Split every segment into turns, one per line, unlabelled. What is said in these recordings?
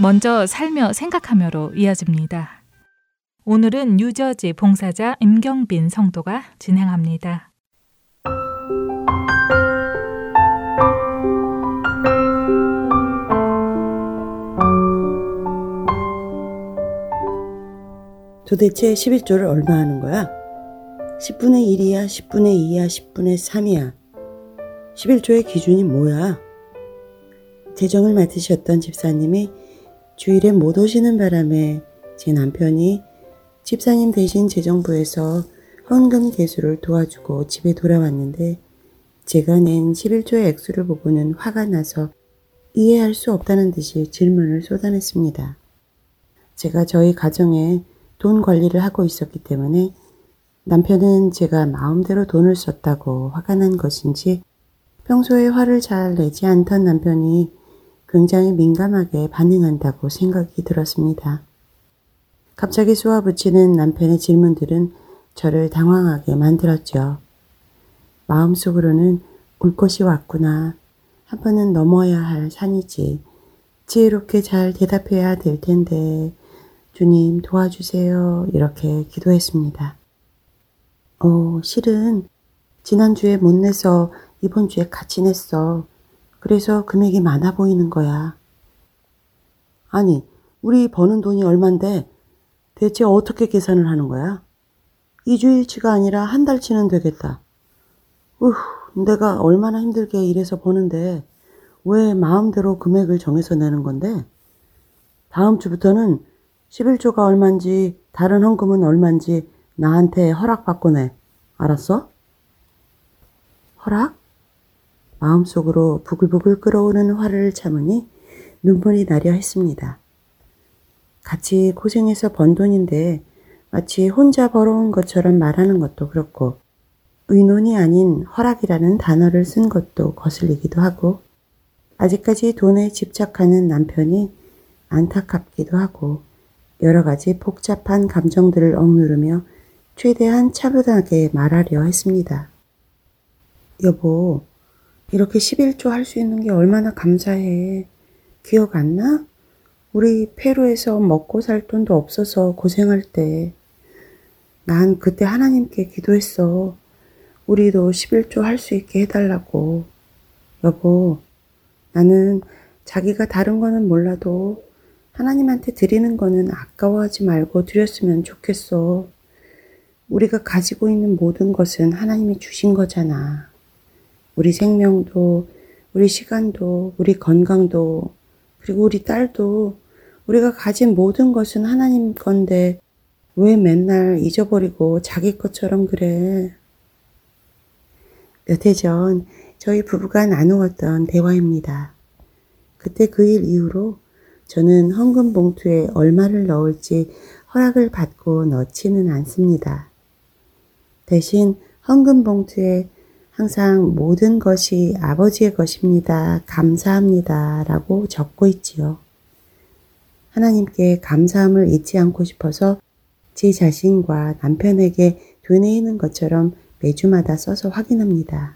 먼저 살며 생각하며로 이어집니다. 오늘은 뉴저지 봉사자 임경빈 성도가 진행합니다.
도대체 11조를 얼마 하는 거야? 10분의 1이야, 10분의 2야, 10분의 3이야. 11조의 기준이 뭐야? 재정을 맡으셨던 집사님이 주일에 못 오시는 바람에 제 남편이 집사님 대신 재정부에서 헌금 개수를 도와주고 집에 돌아왔는데 제가 낸 11조의 액수를 보고는 화가 나서 이해할 수 없다는 듯이 질문을 쏟아냈습니다. 제가 저희 가정에 돈 관리를 하고 있었기 때문에 남편은 제가 마음대로 돈을 썼다고 화가 난 것인지 평소에 화를 잘 내지 않던 남편이 굉장히 민감하게 반응한다고 생각이 들었습니다. 갑자기 쏘아붙이는 남편의 질문들은 저를 당황하게 만들었죠. 마음속으로는 올 것이 왔구나. 한 번은 넘어야 할 산이지. 지혜롭게 잘 대답해야 될 텐데, 주님 도와주세요. 이렇게 기도했습니다. 어, 실은 지난주에 못 내서 이번 주에 같이 냈어. 그래서 금액이 많아 보이는 거야. 아니, 우리 버는 돈이 얼만데 대체 어떻게 계산을 하는 거야? 2주일치가 아니라 한 달치는 되겠다. 우후, 내가 얼마나 힘들게 일해서 버는데 왜 마음대로 금액을 정해서 내는 건데? 다음 주부터는 11조가 얼만지 다른 헌금은 얼만지 나한테 허락받고 내. 알았어? 허락? 마음속으로 부글부글 끓어오르는 화를 참으니 눈물이 나려 했습니다. 같이 고생해서 번 돈인데 마치 혼자 벌어온 것처럼 말하는 것도 그렇고 의논이 아닌 허락이라는 단어를 쓴 것도 거슬리기도 하고 아직까지 돈에 집착하는 남편이 안타깝기도 하고 여러 가지 복잡한 감정들을 억누르며 최대한 차분하게 말하려 했습니다. 여보, 이렇게 11조 할 수 있는 게 얼마나 감사해. 기억 안 나? 우리 페루에서 먹고 살 돈도 없어서 고생할 때. 난 그때 하나님께 기도했어. 우리도 11조 할 수 있게 해달라고. 여보, 나는 자기가 다른 거는 몰라도 하나님한테 드리는 거는 아까워하지 말고 드렸으면 좋겠어. 우리가 가지고 있는 모든 것은 하나님이 주신 거잖아. 우리 생명도, 우리 시간도, 우리 건강도, 그리고 우리 딸도 우리가 가진 모든 것은 하나님 건데 왜 맨날 잊어버리고 자기 것처럼 그래? 몇 해 전 저희 부부가 나누었던 대화입니다. 그때 그 일 이후로 저는 헌금 봉투에 얼마를 넣을지 허락을 받고 넣지는 않습니다. 대신 헌금 봉투에 항상 모든 것이 아버지의 것입니다. 감사합니다. 라고 적고 있지요. 하나님께 감사함을 잊지 않고 싶어서 제 자신과 남편에게 되뇌이는 것처럼 매주마다 써서 확인합니다.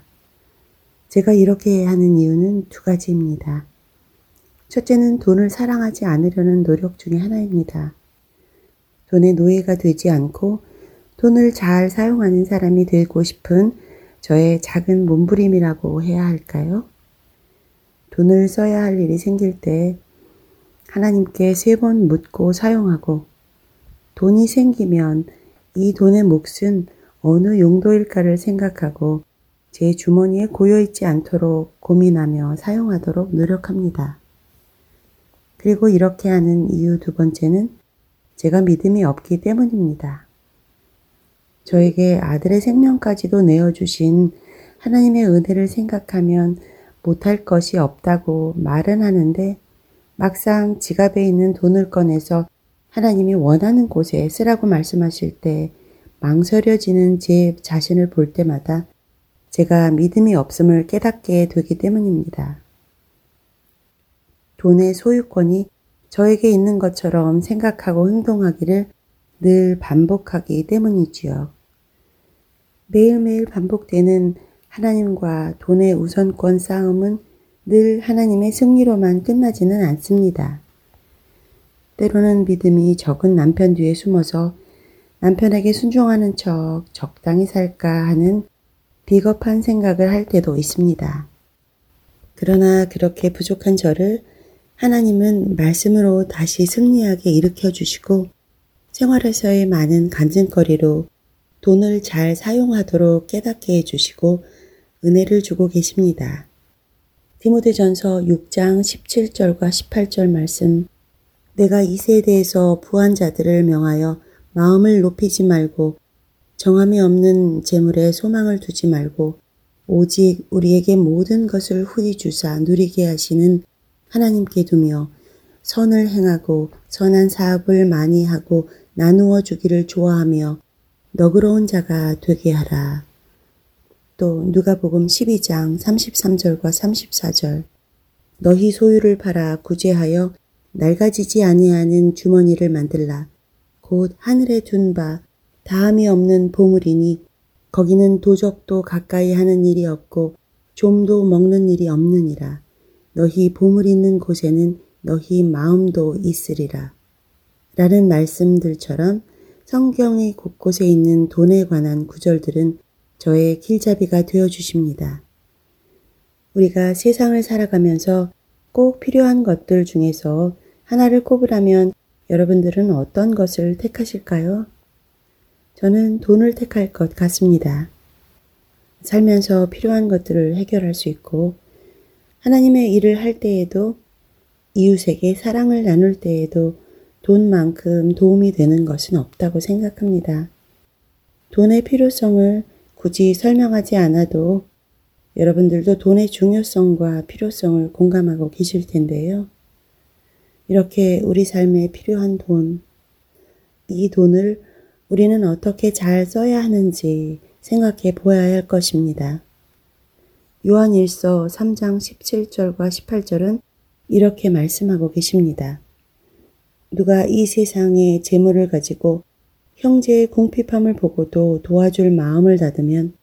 제가 이렇게 하는 이유는 두 가지입니다. 첫째는 돈을 사랑하지 않으려는 노력 중의 하나입니다. 돈의 노예가 되지 않고 돈을 잘 사용하는 사람이 되고 싶은 저의 작은 몸부림이라고 해야 할까요? 돈을 써야 할 일이 생길 때 하나님께 세 번 묻고 사용하고 돈이 생기면 이 돈의 몫은 어느 용도일까를 생각하고 제 주머니에 고여있지 않도록 고민하며 사용하도록 노력합니다. 그리고 이렇게 하는 이유 두 번째는 제가 믿음이 없기 때문입니다. 저에게 아들의 생명까지도 내어주신 하나님의 은혜를 생각하면 못할 것이 없다고 말은 하는데 막상 지갑에 있는 돈을 꺼내서 하나님이 원하는 곳에 쓰라고 말씀하실 때 망설여지는 제 자신을 볼 때마다 제가 믿음이 없음을 깨닫게 되기 때문입니다. 돈의 소유권이 저에게 있는 것처럼 생각하고 행동하기를 늘 반복하기 때문이지요. 매일매일 반복되는 하나님과 돈의 우선권 싸움은 늘 하나님의 승리로만 끝나지는 않습니다. 때로는 믿음이 적은 남편 뒤에 숨어서 남편에게 순종하는 척 적당히 살까 하는 비겁한 생각을 할 때도 있습니다. 그러나 그렇게 부족한 저를 하나님은 말씀으로 다시 승리하게 일으켜 주시고 생활에서의 많은 간증거리로 돈을 잘 사용하도록 깨닫게 해주시고 은혜를 주고 계십니다. 디모데전서 6장 17절과 18절 말씀 내가 이 세대에서 부한 자들을 명하여 마음을 높이지 말고 정함이 없는 재물에 소망을 두지 말고 오직 우리에게 모든 것을 후히 주사 누리게 하시는 하나님께 두며 선을 행하고 선한 사업을 많이 하고 나누어 주기를 좋아하며 너그러운 자가 되게 하라. 또 누가복음 12장 33절과 34절 너희 소유를 팔아 구제하여 낡아지지 아니하는 주머니를 만들라. 곧 하늘에 둔 바 다함이 없는 보물이니 거기는 도적도 가까이 하는 일이 없고 좀도 먹는 일이 없느니라. 너희 보물 있는 곳에는 너희 마음도 있으리라. 라는 말씀들처럼 성경의 곳곳에 있는 돈에 관한 구절들은 저의 길잡이가 되어 주십니다. 우리가 세상을 살아가면서 꼭 필요한 것들 중에서 하나를 꼽으라면 여러분들은 어떤 것을 택하실까요? 저는 돈을 택할 것 같습니다. 살면서 필요한 것들을 해결할 수 있고 하나님의 일을 할 때에도 이웃에게 사랑을 나눌 때에도 돈만큼 도움이 되는 것은 없다고 생각합니다. 돈의 필요성을 굳이 설명하지 않아도 여러분들도 돈의 중요성과 필요성을 공감하고 계실 텐데요. 이렇게 우리 삶에 필요한 돈, 이 돈을 우리는 어떻게 잘 써야 하는지 생각해 보아야 할 것입니다. 요한일서 3장 17절과 18절은 이렇게 말씀하고 계십니다. 누가 이 세상의 재물을 가지고 형제의 궁핍함을 보고도 도와줄 마음을 닫으면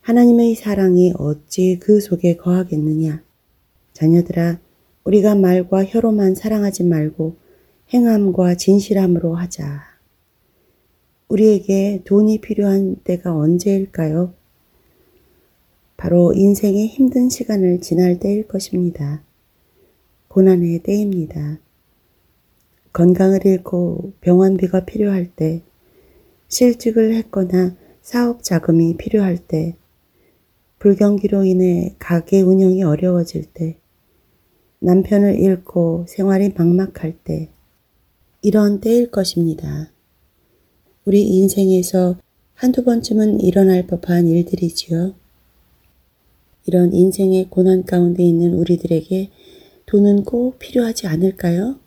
하나님의 사랑이 어찌 그 속에 거하겠느냐. 자녀들아, 우리가 말과 혀로만 사랑하지 말고 행함과 진실함으로 하자. 우리에게 돈이 필요한 때가 언제일까요? 바로 인생의 힘든 시간을 지날 때일 것입니다. 고난의 때입니다. 건강을 잃고 병원비가 필요할 때, 실직을 했거나 사업 자금이 필요할 때, 불경기로 인해 가게 운영이 어려워질 때, 남편을 잃고 생활이 막막할 때, 이런 때일 것입니다. 우리 인생에서 한두 번쯤은 일어날 법한 일들이지요. 이런 인생의 고난 가운데 있는 우리들에게 돈은 꼭 필요하지 않을까요?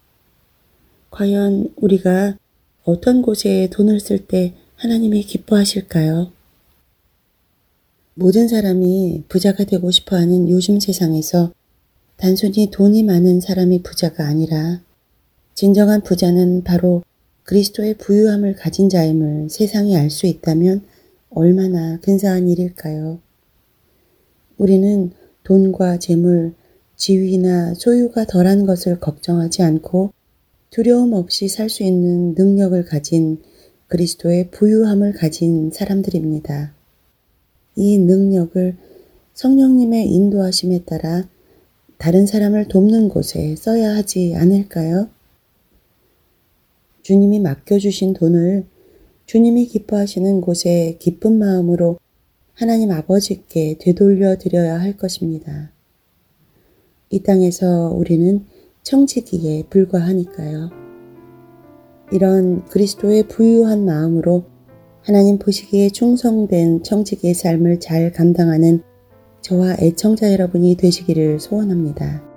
과연 우리가 어떤 곳에 돈을 쓸 때 하나님이 기뻐하실까요? 모든 사람이 부자가 되고 싶어 하는 요즘 세상에서 단순히 돈이 많은 사람이 부자가 아니라 진정한 부자는 바로 그리스도의 부유함을 가진 자임을 세상이 알 수 있다면 얼마나 근사한 일일까요? 우리는 돈과 재물, 지위나 소유가 덜한 것을 걱정하지 않고 두려움 없이 살 수 있는 능력을 가진 그리스도의 부유함을 가진 사람들입니다. 이 능력을 성령님의 인도하심에 따라 다른 사람을 돕는 곳에 써야 하지 않을까요? 주님이 맡겨주신 돈을 주님이 기뻐하시는 곳에 기쁜 마음으로 하나님 아버지께 되돌려 드려야 할 것입니다. 이 땅에서 우리는 청지기에 불과하니까요. 이런 그리스도의 부유한 마음으로 하나님 보시기에 충성된 청지기의 삶을 잘 감당하는 저와 애청자 여러분이 되시기를 소원합니다.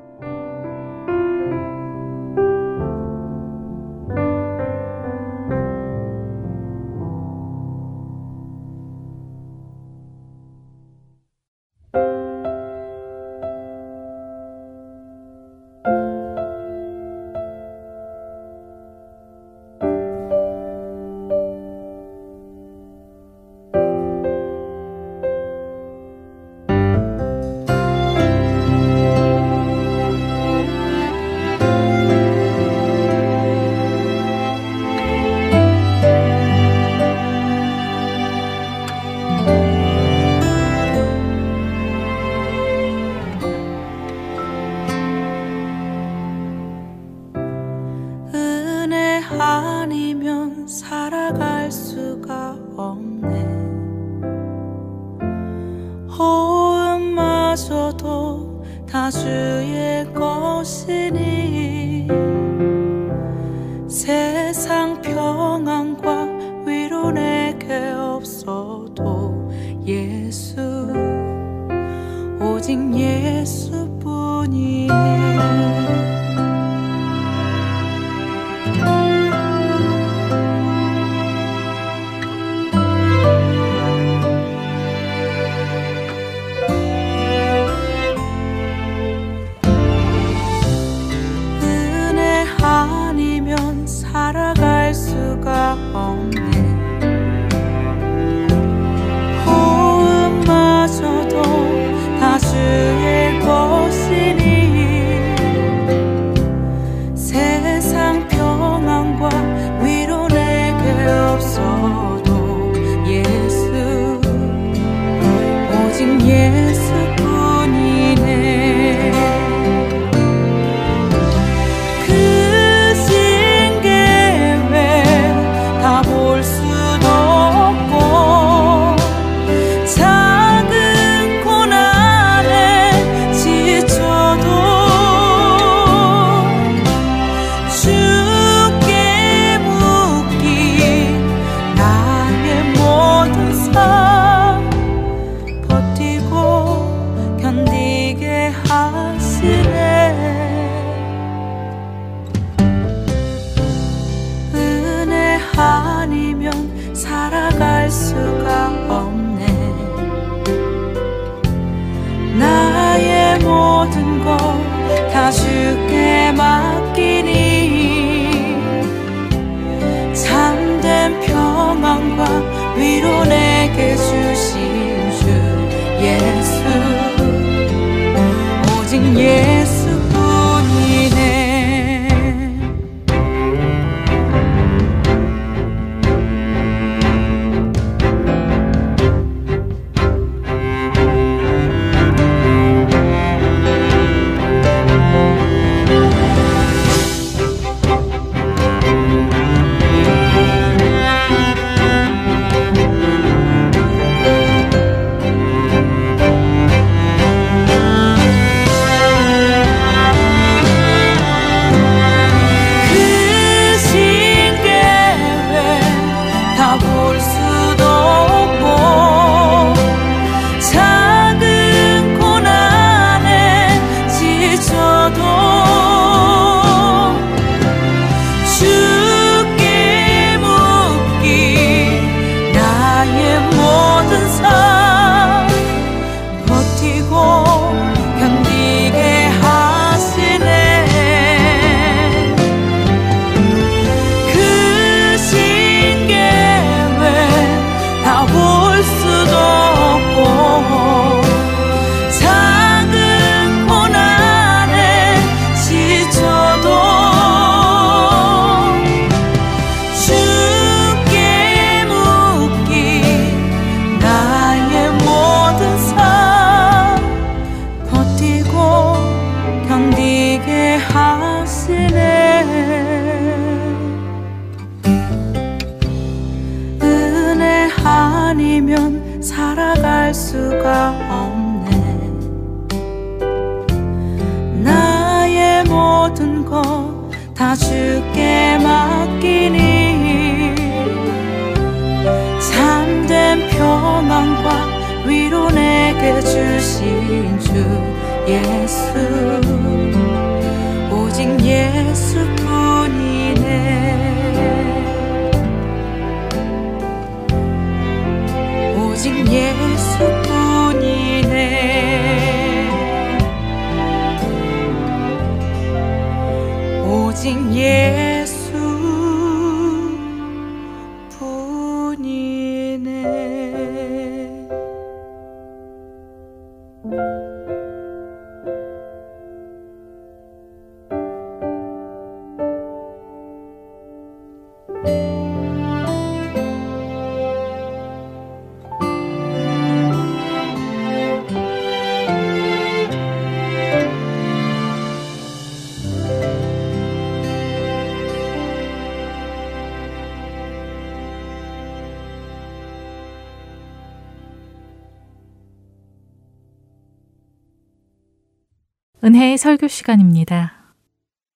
은혜의 설교 시간입니다.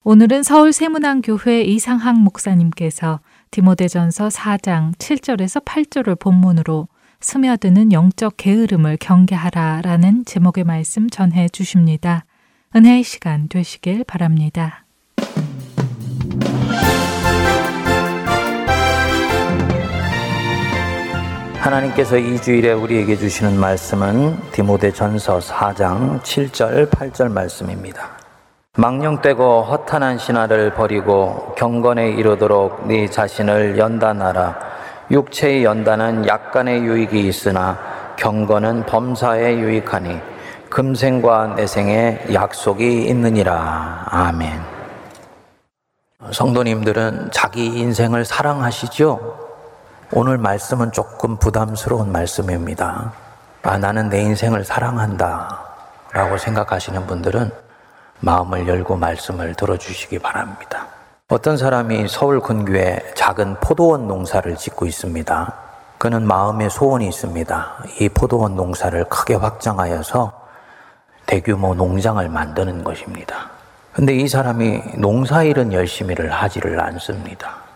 오늘은 서울 세문안교회 이상학 목사님께서 디모데전서 4장 7절에서 8절을 본문으로 스며드는 영적 게으름을 경계하라라는 제목의 말씀 전해 주십니다. 은혜의 시간 되시길 바랍니다.
하나님께서 이 주일에 우리에게 주시는 말씀은 디모데 전서 4장 7절 8절 말씀입니다. 망령되고 허탄한 신화를 버리고 경건에 이르도록 네 자신을 연단하라. 육체의 연단은 약간의 유익이 있으나 경건은 범사에 유익하니 금생과 내생에 약속이 있느니라. 아멘. 성도님들은 자기 인생을 사랑하시죠? 오늘 말씀은 조금 부담스러운 말씀입니다. 아, 나는 내 인생을 사랑한다. 라고 생각하시는 분들은 마음을 열고 말씀을 들어주시기 바랍니다. 어떤 사람이 서울 근교에 작은 포도원 농사를 짓고 있습니다. 그는 마음의 소원이 있습니다. 이 포도원 농사를 크게 확장하여서 대규모 농장을 만드는 것입니다. 근데 이 사람이 농사일은 열심히를 하지를 않습니다.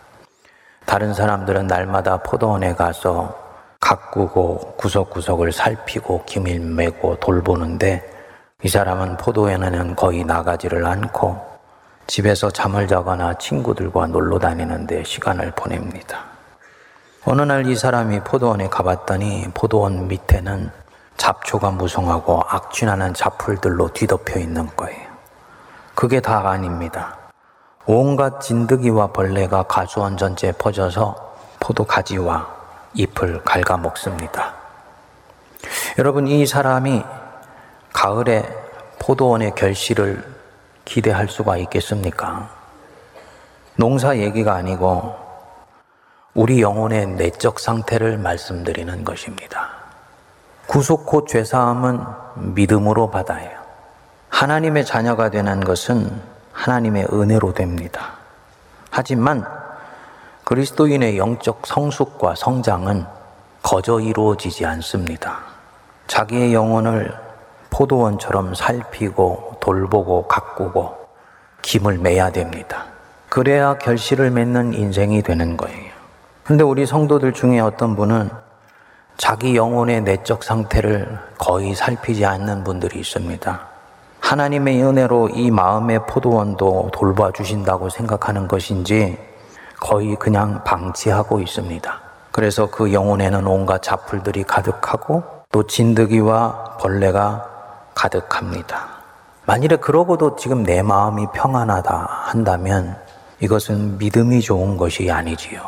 다른 사람들은 날마다 포도원에 가서 가꾸고 구석구석을 살피고 기밀 매고 돌보는데 이 사람은 포도원에는 거의 나가지를 않고 집에서 잠을 자거나 친구들과 놀러 다니는데 시간을 보냅니다. 어느 날 이 사람이 포도원에 가봤더니 포도원 밑에는 잡초가 무성하고 악취나는 잡풀들로 뒤덮여 있는 거예요. 그게 다가 아닙니다. 온갖 진드기와 벌레가 가수 원 전체에 퍼져서 포도 가지와 잎을 갉아 먹습니다. 여러분, 이 사람이 가을에 포도원의 결실을 기대할 수가 있겠습니까? 농사 얘기가 아니고 우리 영혼의 내적 상태를 말씀드리는 것입니다. 구속코 죄사함은 믿음으로 받아요. 하나님의 자녀가 되는 것은 하나님의 은혜로 됩니다. 하지만 그리스도인의 영적 성숙과 성장은 거저 이루어지지 않습니다. 자기의 영혼을 포도원처럼 살피고 돌보고 가꾸고 김을 매야 됩니다. 그래야 결실을 맺는 인생이 되는 거예요. 근데 우리 성도들 중에 어떤 분은 자기 영혼의 내적 상태를 거의 살피지 않는 분들이 있습니다. 하나님의 은혜로 이 마음의 포도원도 돌봐주신다고 생각하는 것인지 거의 그냥 방치하고 있습니다. 그래서 그 영혼에는 온갖 잡풀들이 가득하고 또 진드기와 벌레가 가득합니다. 만일에 그러고도 지금 내 마음이 평안하다 한다면 이것은 믿음이 좋은 것이 아니지요.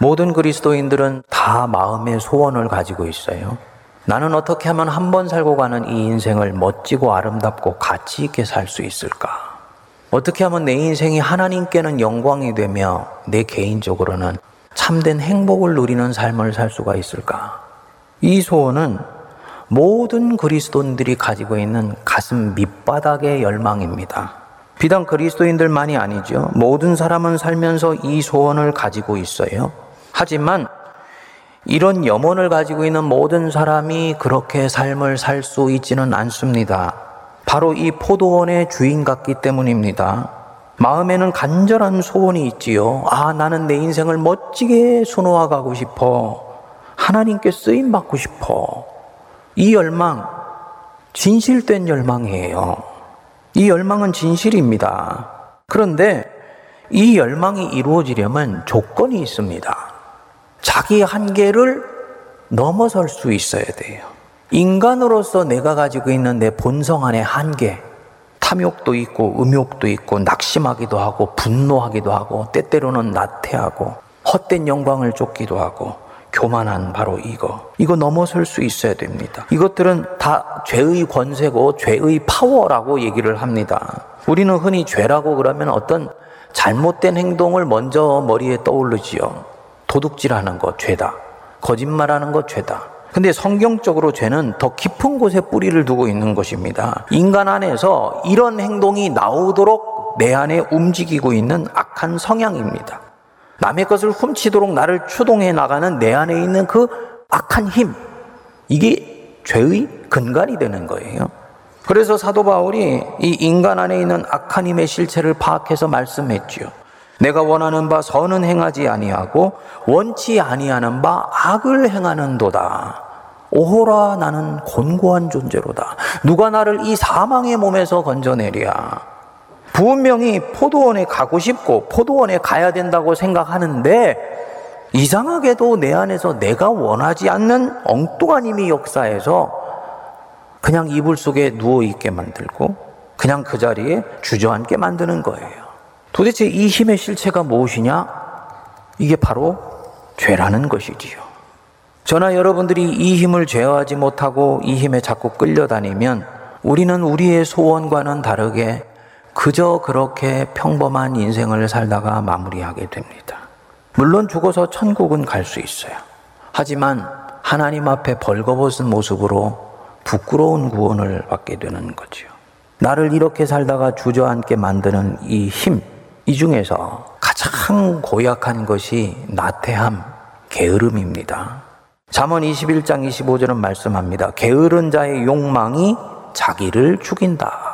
모든 그리스도인들은 다 마음의 소원을 가지고 있어요. 나는 어떻게 하면 한 번 살고 가는 이 인생을 멋지고 아름답고 가치 있게 살 수 있을까? 어떻게 하면 내 인생이 하나님께는 영광이 되며 내 개인적으로는 참된 행복을 누리는 삶을 살 수가 있을까? 이 소원은 모든 그리스도인들이 가지고 있는 가슴 밑바닥의 열망입니다. 비단 그리스도인들만이 아니죠. 모든 사람은 살면서 이 소원을 가지고 있어요. 하지만 이런 염원을 가지고 있는 모든 사람이 그렇게 삶을 살 수 있지는 않습니다. 바로 이 포도원의 주인 같기 때문입니다. 마음에는 간절한 소원이 있지요. 아, 나는 내 인생을 멋지게 수놓아 가고 싶어. 하나님께 쓰임 받고 싶어. 이 열망, 진실된 열망이에요. 이 열망은 진실입니다. 그런데 이 열망이 이루어지려면 조건이 있습니다. 자기 한계를 넘어설 수 있어야 돼요. 인간으로서 내가 가지고 있는 내 본성 안의 한계, 탐욕도 있고 음욕도 있고 낙심하기도 하고 분노하기도 하고 때때로는 나태하고 헛된 영광을 쫓기도 하고 교만한 바로 이거. 이거 넘어설 수 있어야 됩니다. 이것들은 다 죄의 권세고 죄의 파워라고 얘기를 합니다. 우리는 흔히 죄라고 그러면 어떤 잘못된 행동을 먼저 머리에 떠오르지요. 도둑질하는 것 죄다. 거짓말하는 것 죄다. 근데 성경적으로 죄는 더 깊은 곳에 뿌리를 두고 있는 것입니다. 인간 안에서 이런 행동이 나오도록 내 안에 움직이고 있는 악한 성향입니다. 남의 것을 훔치도록 나를 추동해 나가는 내 안에 있는 그 악한 힘. 이게 죄의 근간이 되는 거예요. 그래서 사도 바울이 이 인간 안에 있는 악한 힘의 실체를 파악해서 말씀했지요. 내가 원하는 바 선은 행하지 아니하고 원치 아니하는 바 악을 행하는도다. 오호라 나는 곤고한 존재로다. 누가 나를 이 사망의 몸에서 건져내랴. 분명히 포도원에 가고 싶고 포도원에 가야 된다고 생각하는데 이상하게도 내 안에서 내가 원하지 않는 엉뚱한 힘이 역사해서 그냥 이불 속에 누워 있게 만들고 그냥 그 자리에 주저앉게 만드는 거예요. 도대체 이 힘의 실체가 무엇이냐? 이게 바로 죄라는 것이지요. 저나 여러분들이 이 힘을 제어하지 못하고 이 힘에 자꾸 끌려다니면 우리는 우리의 소원과는 다르게 그저 그렇게 평범한 인생을 살다가 마무리하게 됩니다. 물론 죽어서 천국은 갈 수 있어요. 하지만 하나님 앞에 벌거벗은 모습으로 부끄러운 구원을 받게 되는 거죠. 나를 이렇게 살다가 주저앉게 만드는 이 힘, 이 중에서 가장 고약한 것이 나태함, 게으름입니다. 잠언 21장 25절은 말씀합니다. 게으른 자의 욕망이 자기를 죽인다.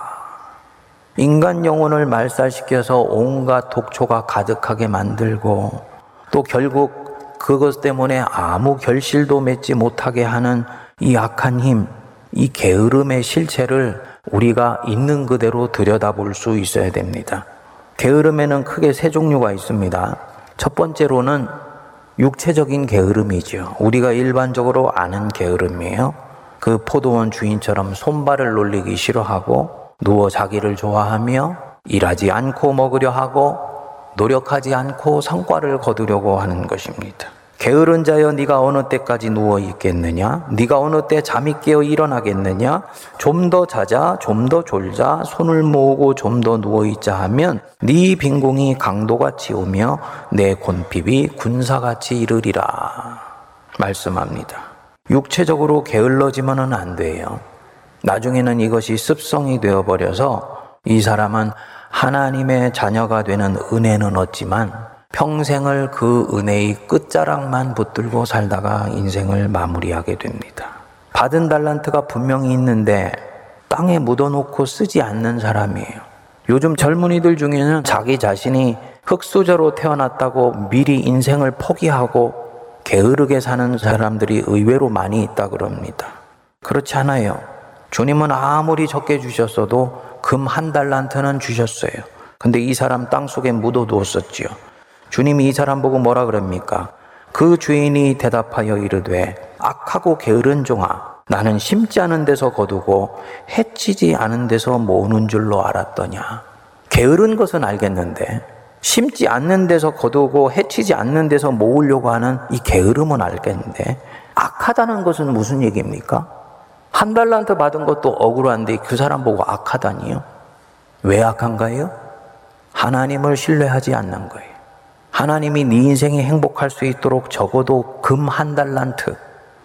인간 영혼을 말살시켜서 온갖 독초가 가득하게 만들고 또 결국 그것 때문에 아무 결실도 맺지 못하게 하는 이 악한 힘, 이 게으름의 실체를 우리가 있는 그대로 들여다볼 수 있어야 됩니다. 게으름에는 크게 세 종류가 있습니다. 첫 번째로는 육체적인 게으름이죠. 우리가 일반적으로 아는 게으름이에요. 그 포도원 주인처럼 손발을 놀리기 싫어하고 누워 자기를 좋아하며 일하지 않고 먹으려 하고 노력하지 않고 성과를 거두려고 하는 것입니다. 게으른 자여 네가 어느 때까지 누워 있겠느냐? 네가 어느 때 잠이 깨어 일어나겠느냐? 좀 더 자자, 좀 더 졸자, 손을 모으고 좀 더 누워 있자 하면 네 빈궁이 강도같이 오며 내 곤핍이 군사같이 이르리라. 말씀합니다. 육체적으로 게을러지면은 안 돼요. 나중에는 이것이 습성이 되어 버려서 이 사람은 하나님의 자녀가 되는 은혜는 얻지만 평생을 그 은혜의 끝자락만 붙들고 살다가 인생을 마무리하게 됩니다. 받은 달란트가 분명히 있는데 땅에 묻어놓고 쓰지 않는 사람이에요. 요즘 젊은이들 중에는 자기 자신이 흙수저로 태어났다고 미리 인생을 포기하고 게으르게 사는 사람들이 의외로 많이 있다 그럽니다. 그렇지 않아요. 주님은 아무리 적게 주셨어도 금 한 달란트는 주셨어요. 근데 이 사람 땅 속에 묻어두었었지요. 주님이 이 사람 보고 뭐라 그럽니까? 그 주인이 대답하여 이르되 악하고 게으른 종아 나는 심지 않은 데서 거두고 해치지 않은 데서 모으는 줄로 알았더냐. 게으른 것은 알겠는데 심지 않는 데서 거두고 해치지 않는 데서 모으려고 하는 이 게으름은 알겠는데 악하다는 것은 무슨 얘기입니까? 한 달란트 받은 것도 억울한데 그 사람 보고 악하다니요? 왜 악한가요? 하나님을 신뢰하지 않는 거예요. 하나님이 네 인생이 행복할 수 있도록 적어도 금 한 달란트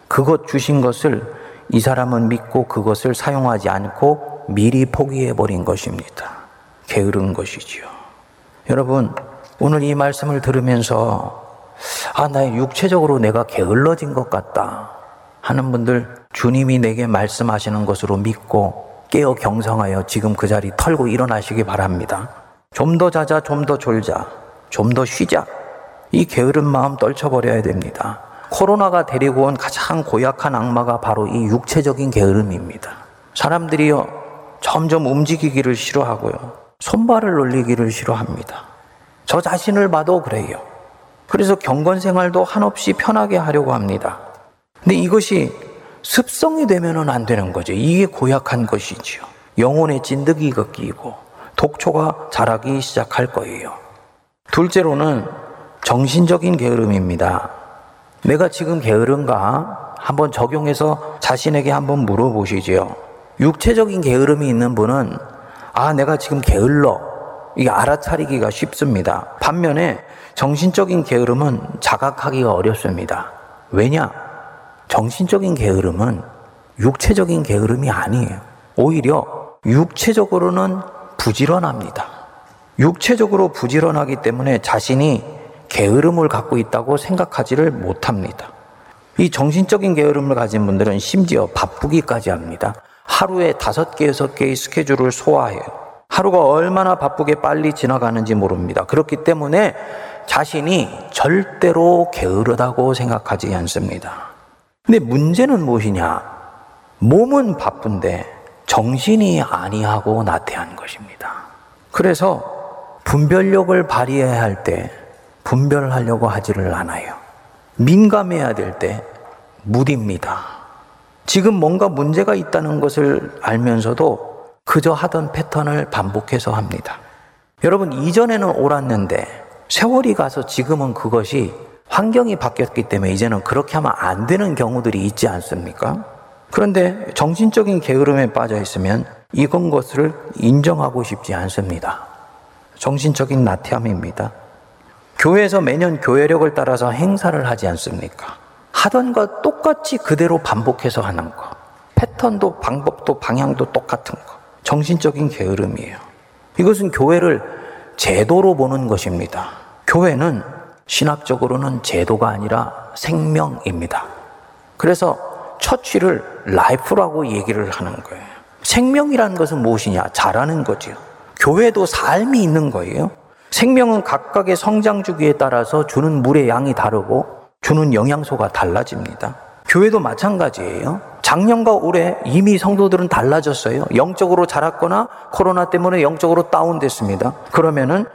그것 주신 것을 이 사람은 믿고 그것을 사용하지 않고 미리 포기해 버린 것입니다. 게으른 것이지요. 여러분, 오늘 이 말씀을 들으면서 아, 나 육체적으로 내가 게을러진 것 같다 하는 분들 주님이 내게 말씀하시는 것으로 믿고 깨어 경성하여 지금 그 자리 털고 일어나시기 바랍니다. 좀 더 자자, 좀 더 졸자. 좀 더 쉬자. 이 게으른 마음 떨쳐버려야 됩니다. 코로나가 데리고 온 가장 고약한 악마가 바로 이 육체적인 게으름입니다. 사람들이요, 점점 움직이기를 싫어하고요. 손발을 놀리기를 싫어합니다. 저 자신을 봐도 그래요. 그래서 경건 생활도 한없이 편하게 하려고 합니다. 근데 이것이 습성이 되면은 안 되는 거죠. 이게 고약한 것이지요. 영혼의 찐득이가 끼고 독초가 자라기 시작할 거예요. 둘째로는 정신적인 게으름입니다. 내가 지금 게으른가? 한번 적용해서 자신에게 한번 물어보시죠. 육체적인 게으름이 있는 분은 아, 내가 지금 게을러. 이게 알아차리기가 쉽습니다. 반면에 정신적인 게으름은 자각하기가 어렵습니다. 왜냐? 정신적인 게으름은 육체적인 게으름이 아니에요. 오히려 육체적으로는 부지런합니다. 육체적으로 부지런하기 때문에 자신이 게으름을 갖고 있다고 생각하지를 못합니다. 이 정신적인 게으름을 가진 분들은 심지어 바쁘기까지 합니다. 하루에 다섯 개, 여섯 개의 스케줄을 소화해요. 하루가 얼마나 바쁘게 빨리 지나가는지 모릅니다. 그렇기 때문에 자신이 절대로 게으르다고 생각하지 않습니다. 근데 문제는 무엇이냐? 몸은 바쁜데 정신이 아니하고 나태한 것입니다. 그래서 분별력을 발휘해야 할 때 분별하려고 하지를 않아요. 민감해야 될 때 무딥니다. 지금 뭔가 문제가 있다는 것을 알면서도 그저 하던 패턴을 반복해서 합니다. 여러분, 이전에는 옳았는데 세월이 가서 지금은 그것이 환경이 바뀌었기 때문에 이제는 그렇게 하면 안 되는 경우들이 있지 않습니까? 그런데 정신적인 게으름에 빠져 있으면 이건 것을 인정하고 싶지 않습니다. 정신적인 나태함입니다. 교회에서 매년 교회력을 따라서 행사를 하지 않습니까? 하던 것 똑같이 그대로 반복해서 하는 것. 패턴도 방법도 방향도 똑같은 것. 정신적인 게으름이에요. 이것은 교회를 제도로 보는 것입니다. 교회는 신학적으로는 제도가 아니라 생명입니다. 그래서 church를 life라고 얘기를 하는 거예요. 생명이라는 것은 무엇이냐? 자라는 거죠. 교회도 삶이 있는 거예요. 생명은 각각의 성장 주기에 따라서 주는 물의 양이 다르고 주는 영양소가 달라집니다. 교회도 마찬가지예요. 작년과 올해 이미 성도들은 달라졌어요. 영적으로 자랐거나 코로나 때문에 영적으로 다운됐습니다. 그러면은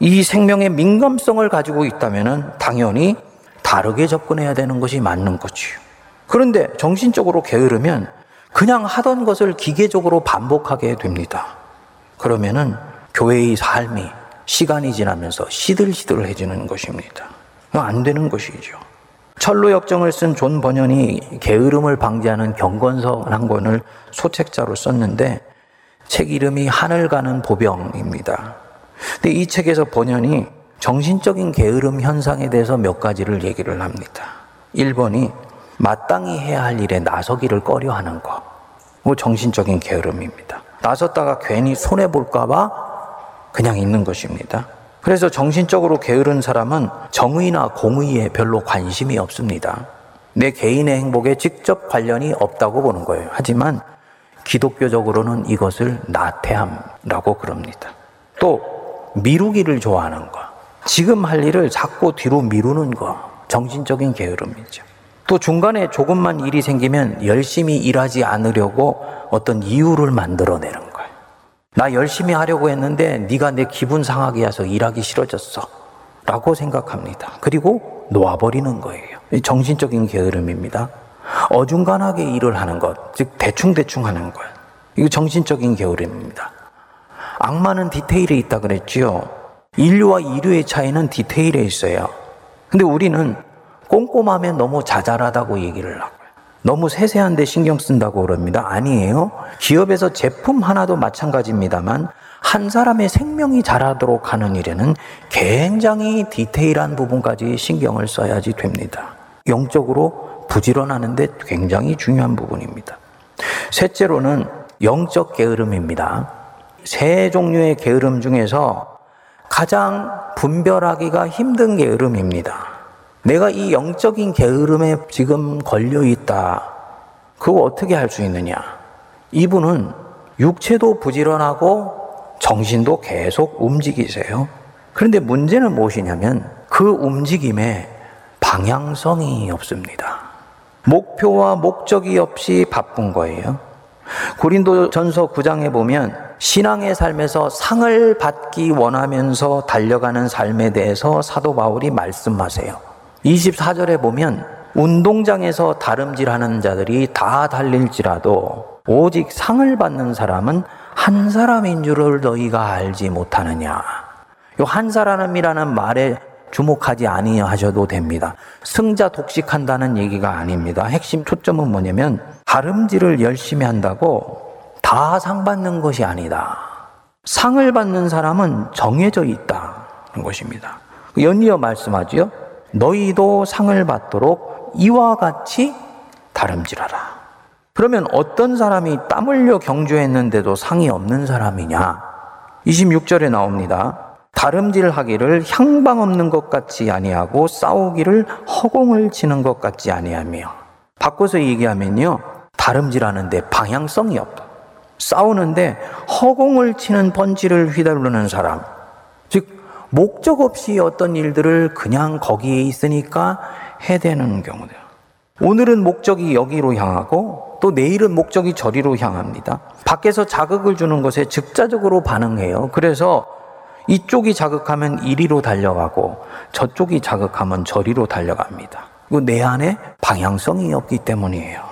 이 생명의 민감성을 가지고 있다면은 당연히 다르게 접근해야 되는 것이 맞는 거지요. 그런데 정신적으로 게으르면 그냥 하던 것을 기계적으로 반복하게 됩니다. 그러면은 교회의 삶이 시간이 지나면서 시들시들해지는 것입니다. 안 되는 것이죠. 천로 역정을 쓴 존 번연이 게으름을 방지하는 경건서 한 권을 소책자로 썼는데 책 이름이 하늘 가는 보병입니다. 근데 이 책에서 번연이 정신적인 게으름 현상에 대해서 몇 가지를 얘기를 합니다. 1번이 마땅히 해야 할 일에 나서기를 꺼려 하는 것. 그 정신적인 게으름입니다. 나섰다가 괜히 손해볼까봐 그냥 있는 것입니다. 그래서 정신적으로 게으른 사람은 정의나 공의에 별로 관심이 없습니다. 내 개인의 행복에 직접 관련이 없다고 보는 거예요. 하지만 기독교적으로는 이것을 나태함라고 그럽니다. 또 미루기를 좋아하는 것. 지금 할 일을 자꾸 뒤로 미루는 것. 정신적인 게으름이죠. 또 중간에 조금만 일이 생기면 열심히 일하지 않으려고 어떤 이유를 만들어내는 거예요. 나 열심히 하려고 했는데 네가 내 기분 상하게 해서 일하기 싫어졌어. 라고 생각합니다. 그리고 놓아버리는 거예요. 정신적인 게으름입니다. 어중간하게 일을 하는 것, 즉 대충대충 하는 것. 이거 정신적인 게으름입니다. 악마는 디테일에 있다 그랬지요. 인류와 이류의 차이는 디테일에 있어요. 근데 우리는 꼼꼼하면 너무 자잘하다고 얘기를 하고요. 너무 세세한데 신경 쓴다고 그럽니다. 아니에요. 기업에서 제품 하나도 마찬가지입니다만 한 사람의 생명이 자라도록 하는 일에는 굉장히 디테일한 부분까지 신경을 써야지 됩니다. 영적으로 부지런하는데 굉장히 중요한 부분입니다. 셋째로는 영적 게으름입니다. 세 종류의 게으름 중에서 가장 분별하기가 힘든 게으름입니다. 내가 이 영적인 게으름에 지금 걸려 있다. 그거 어떻게 할 수 있느냐? 이분은 육체도 부지런하고 정신도 계속 움직이세요. 그런데 문제는 무엇이냐면 그 움직임에 방향성이 없습니다. 목표와 목적이 없이 바쁜 거예요. 고린도 전서 9장에 보면 신앙의 삶에서 상을 받기 원하면서 달려가는 삶에 대해서 사도 바울이 말씀하세요. 24절에 보면 운동장에서 다름질하는 자들이 다 달릴지라도 오직 상을 받는 사람은 한 사람인 줄을 너희가 알지 못하느냐. 요 한 사람이라는 말에 주목하지 아니하셔도 됩니다. 승자 독식한다는 얘기가 아닙니다. 핵심 초점은 뭐냐면 다름질을 열심히 한다고 다 상 받는 것이 아니다. 상을 받는 사람은 정해져 있다는 것입니다. 연이어 말씀하지요. 너희도 상을 받도록 이와 같이 다름질하라. 그러면 어떤 사람이 땀 흘려 경주했는데도 상이 없는 사람이냐? 26절에 나옵니다. 다름질 하기를 향방 없는 것 같이 아니하고 싸우기를 허공을 치는 것 같지 아니하며 바꿔서 얘기하면요. 다름질하는데 방향성이 없다. 싸우는데 허공을 치는 번지를 휘두르는 사람. 즉, 목적 없이 어떤 일들을 그냥 거기에 있으니까 해대는 경우들. 오늘은 목적이 여기로 향하고 또 내일은 목적이 저리로 향합니다. 밖에서 자극을 주는 것에 즉자적으로 반응해요. 그래서 이쪽이 자극하면 이리로 달려가고 저쪽이 자극하면 저리로 달려갑니다. 내 안에 방향성이 없기 때문이에요.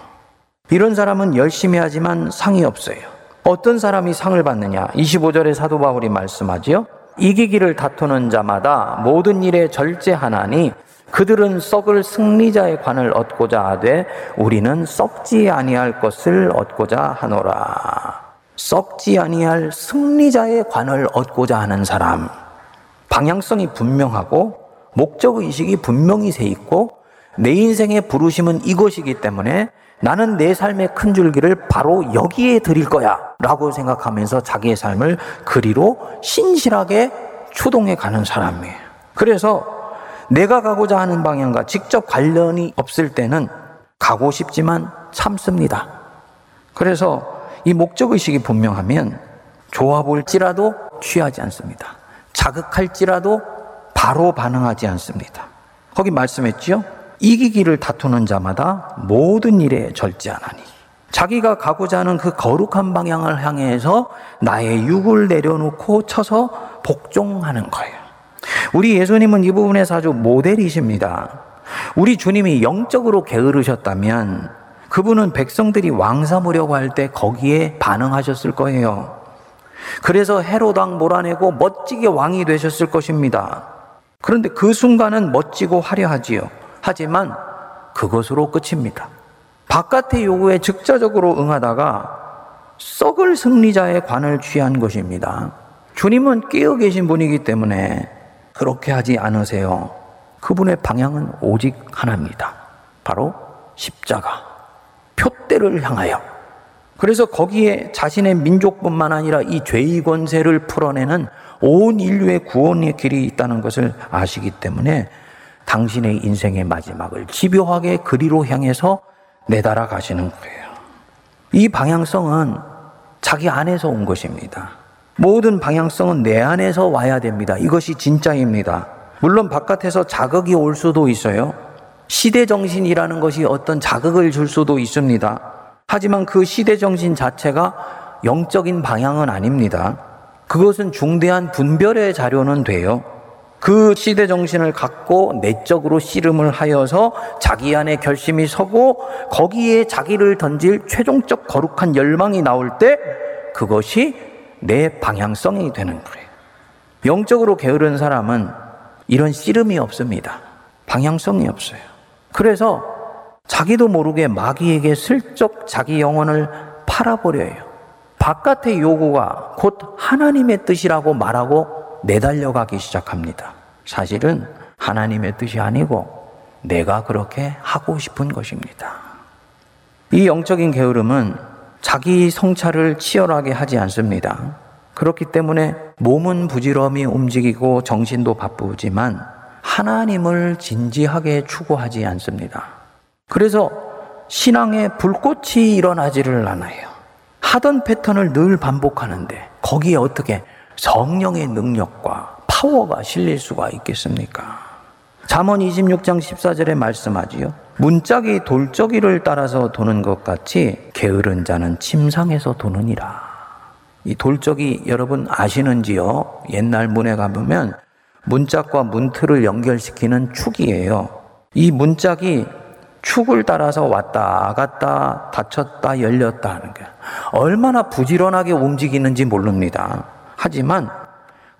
이런 사람은 열심히 하지만 상이 없어요. 어떤 사람이 상을 받느냐? 25절에 사도 바울이 말씀하지요. 이기기를 다투는 자마다 모든 일에 절제하나니 그들은 썩을 승리자의 관을 얻고자 하되 우리는 썩지 아니할 것을 얻고자 하노라. 썩지 아니할 승리자의 관을 얻고자 하는 사람. 방향성이 분명하고 목적 의식이 분명히 세 있고 내 인생의 부르심은 이것이기 때문에 나는 내 삶의 큰 줄기를 바로 여기에 드릴 거야. 라고 생각하면서 자기의 삶을 그리로 신실하게 추동해 가는 사람이에요. 그래서 내가 가고자 하는 방향과 직접 관련이 없을 때는 가고 싶지만 참습니다. 그래서 이 목적의식이 분명하면 좋아 볼지라도 취하지 않습니다. 자극할지라도 바로 반응하지 않습니다. 거기 말씀했지요? 이기기를 다투는 자마다 모든 일에 절제하나니. 자기가 가고자 하는 그 거룩한 방향을 향해서 나의 육을 내려놓고 쳐서 복종하는 거예요. 우리 예수님은 이 부분에서 아주 모델이십니다. 우리 주님이 영적으로 게으르셨다면 그분은 백성들이 왕 삼으려고 할 때 거기에 반응하셨을 거예요. 그래서 헤로당 몰아내고 멋지게 왕이 되셨을 것입니다. 그런데 그 순간은 멋지고 화려하지요. 하지만 그것으로 끝입니다. 바깥의 요구에 즉자적으로 응하다가 썩을 승리자의 관을 취한 것입니다. 주님은 깨어 계신 분이기 때문에 그렇게 하지 않으세요. 그분의 방향은 오직 하나입니다. 바로 십자가. 표대를 향하여. 그래서 거기에 자신의 민족뿐만 아니라 이 죄의 권세를 풀어내는 온 인류의 구원의 길이 있다는 것을 아시기 때문에 당신의 인생의 마지막을 집요하게 그리로 향해서 내달아 가시는 거예요. 이 방향성은 자기 안에서 온 것입니다. 모든 방향성은 내 안에서 와야 됩니다. 이것이 진짜입니다. 물론 바깥에서 자극이 올 수도 있어요. 시대 정신이라는 것이 어떤 자극을 줄 수도 있습니다. 하지만 그 시대 정신 자체가 영적인 방향은 아닙니다. 그것은 중대한 분별의 자료는 돼요. 그 시대 정신을 갖고 내적으로 씨름을 하여서 자기 안에 결심이 서고 거기에 자기를 던질 최종적 거룩한 열망이 나올 때 그것이 내 방향성이 되는 거예요. 영적으로 게으른 사람은 이런 씨름이 없습니다. 방향성이 없어요. 그래서 자기도 모르게 마귀에게 슬쩍 자기 영혼을 팔아버려요. 바깥의 요구가 곧 하나님의 뜻이라고 말하고 내달려가기 시작합니다. 사실은 하나님의 뜻이 아니고 내가 그렇게 하고 싶은 것입니다. 이 영적인 게으름은 자기 성찰을 치열하게 하지 않습니다. 그렇기 때문에 몸은 부지런히 움직이고 정신도 바쁘지만 하나님을 진지하게 추구하지 않습니다. 그래서 신앙에 불꽃이 일어나지를 않아요. 하던 패턴을 늘 반복하는데 거기에 어떻게 성령의 능력과 파워가 실릴 수가 있겠습니까? 잠언 26장 14절에 말씀하지요. 문짝이 돌적이를 따라서 도는 것 같이 게으른 자는 침상에서 도느니라. 이 돌적이 여러분 아시는지요? 옛날 문에 가보면 문짝과 문틀을 연결시키는 축이에요. 이 문짝이 축을 따라서 왔다 갔다 닫혔다 열렸다 하는 게 얼마나 부지런하게 움직이는지 모릅니다. 하지만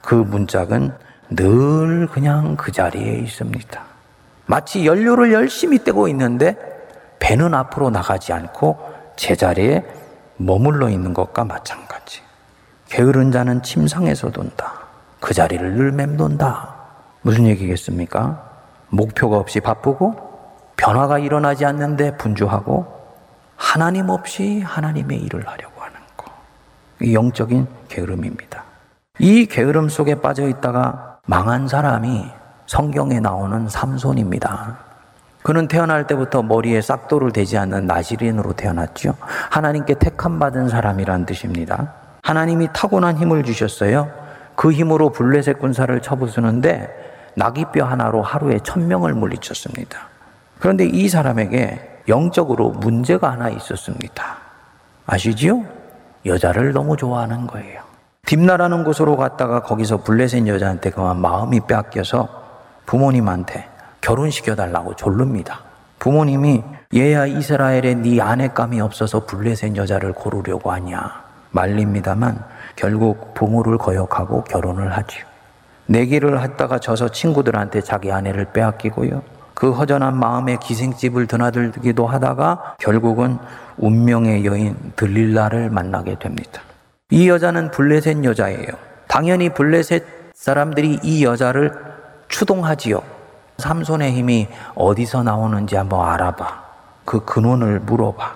그 문짝은 늘 그냥 그 자리에 있습니다. 마치 연료를 열심히 떼고 있는데 배는 앞으로 나가지 않고 제자리에 머물러 있는 것과 마찬가지. 게으른 자는 침상에서 돈다. 그 자리를 늘 맴돈다. 무슨 얘기겠습니까? 목표가 없이 바쁘고 변화가 일어나지 않는데 분주하고 하나님 없이 하나님의 일을 하려고 하는 거. 이 영적인 게으름입니다. 이 게으름 속에 빠져 있다가 망한 사람이 성경에 나오는 삼손입니다. 그는 태어날 때부터 머리에 싹도를 대지 않는 나시린으로 태어났죠. 하나님께 택함 받은 사람이란 뜻입니다. 하나님이 타고난 힘을 주셨어요. 그 힘으로 블레셋 군사를 쳐부수는데 나귀뼈 하나로 하루에 천 명을 물리쳤습니다. 그런데 이 사람에게 영적으로 문제가 하나 있었습니다. 아시지요? 여자를 너무 좋아하는 거예요. 딥나라는 곳으로 갔다가 거기서 블레셋 여자한테 그만 마음이 빼앗겨서 부모님한테 결혼시켜달라고 졸릅니다. 부모님이 얘야 이스라엘에 네 아내감이 없어서 블레셋 여자를 고르려고 하냐 말립니다만 결국 부모를 거역하고 결혼을 하지요. 내기를 했다가 져서 친구들한테 자기 아내를 빼앗기고요. 그 허전한 마음에 기생집을 드나들기도 하다가 결국은 운명의 여인 들릴라를 만나게 됩니다. 이 여자는 블레셋 여자예요. 당연히 블레셋 사람들이 이 여자를 추동하지요. 삼손의 힘이 어디서 나오는지 한번 알아봐. 그 근원을 물어봐.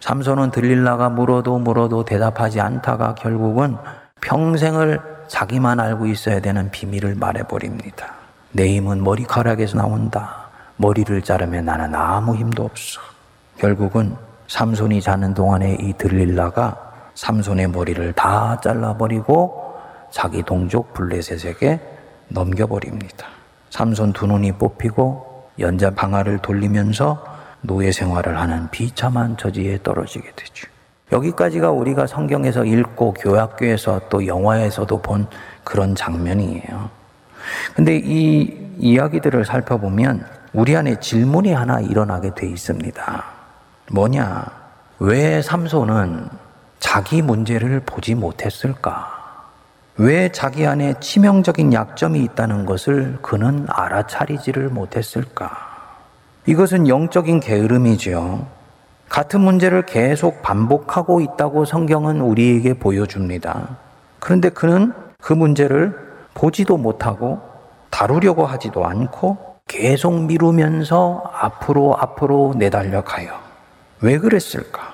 삼손은 들릴라가 물어도 물어도 대답하지 않다가 결국은 평생을 자기만 알고 있어야 되는 비밀을 말해버립니다. 내 힘은 머리카락에서 나온다. 머리를 자르면 나는 아무 힘도 없어. 결국은 삼손이 자는 동안에 이 들릴라가 삼손의 머리를 다 잘라버리고 자기 동족 블레셋에게 넘겨버립니다. 삼손 두 눈이 뽑히고 연자 방아를 돌리면서 노예 생활을 하는 비참한 처지에 떨어지게 되죠. 여기까지가 우리가 성경에서 읽고 교학교에서 또 영화에서도 본 그런 장면이에요. 근데 이 이야기들을 살펴보면 우리 안에 질문이 하나 일어나게 돼 있습니다. 뭐냐? 왜 삼손은 자기 문제를 보지 못했을까? 왜 자기 안에 치명적인 약점이 있다는 것을 그는 알아차리지를 못했을까? 이것은 영적인 게으름이지요. 같은 문제를 계속 반복하고 있다고 성경은 우리에게 보여줍니다. 그런데 그는 그 문제를 보지도 못하고 다루려고 하지도 않고 계속 미루면서 앞으로 앞으로 내달려 가요. 왜 그랬을까?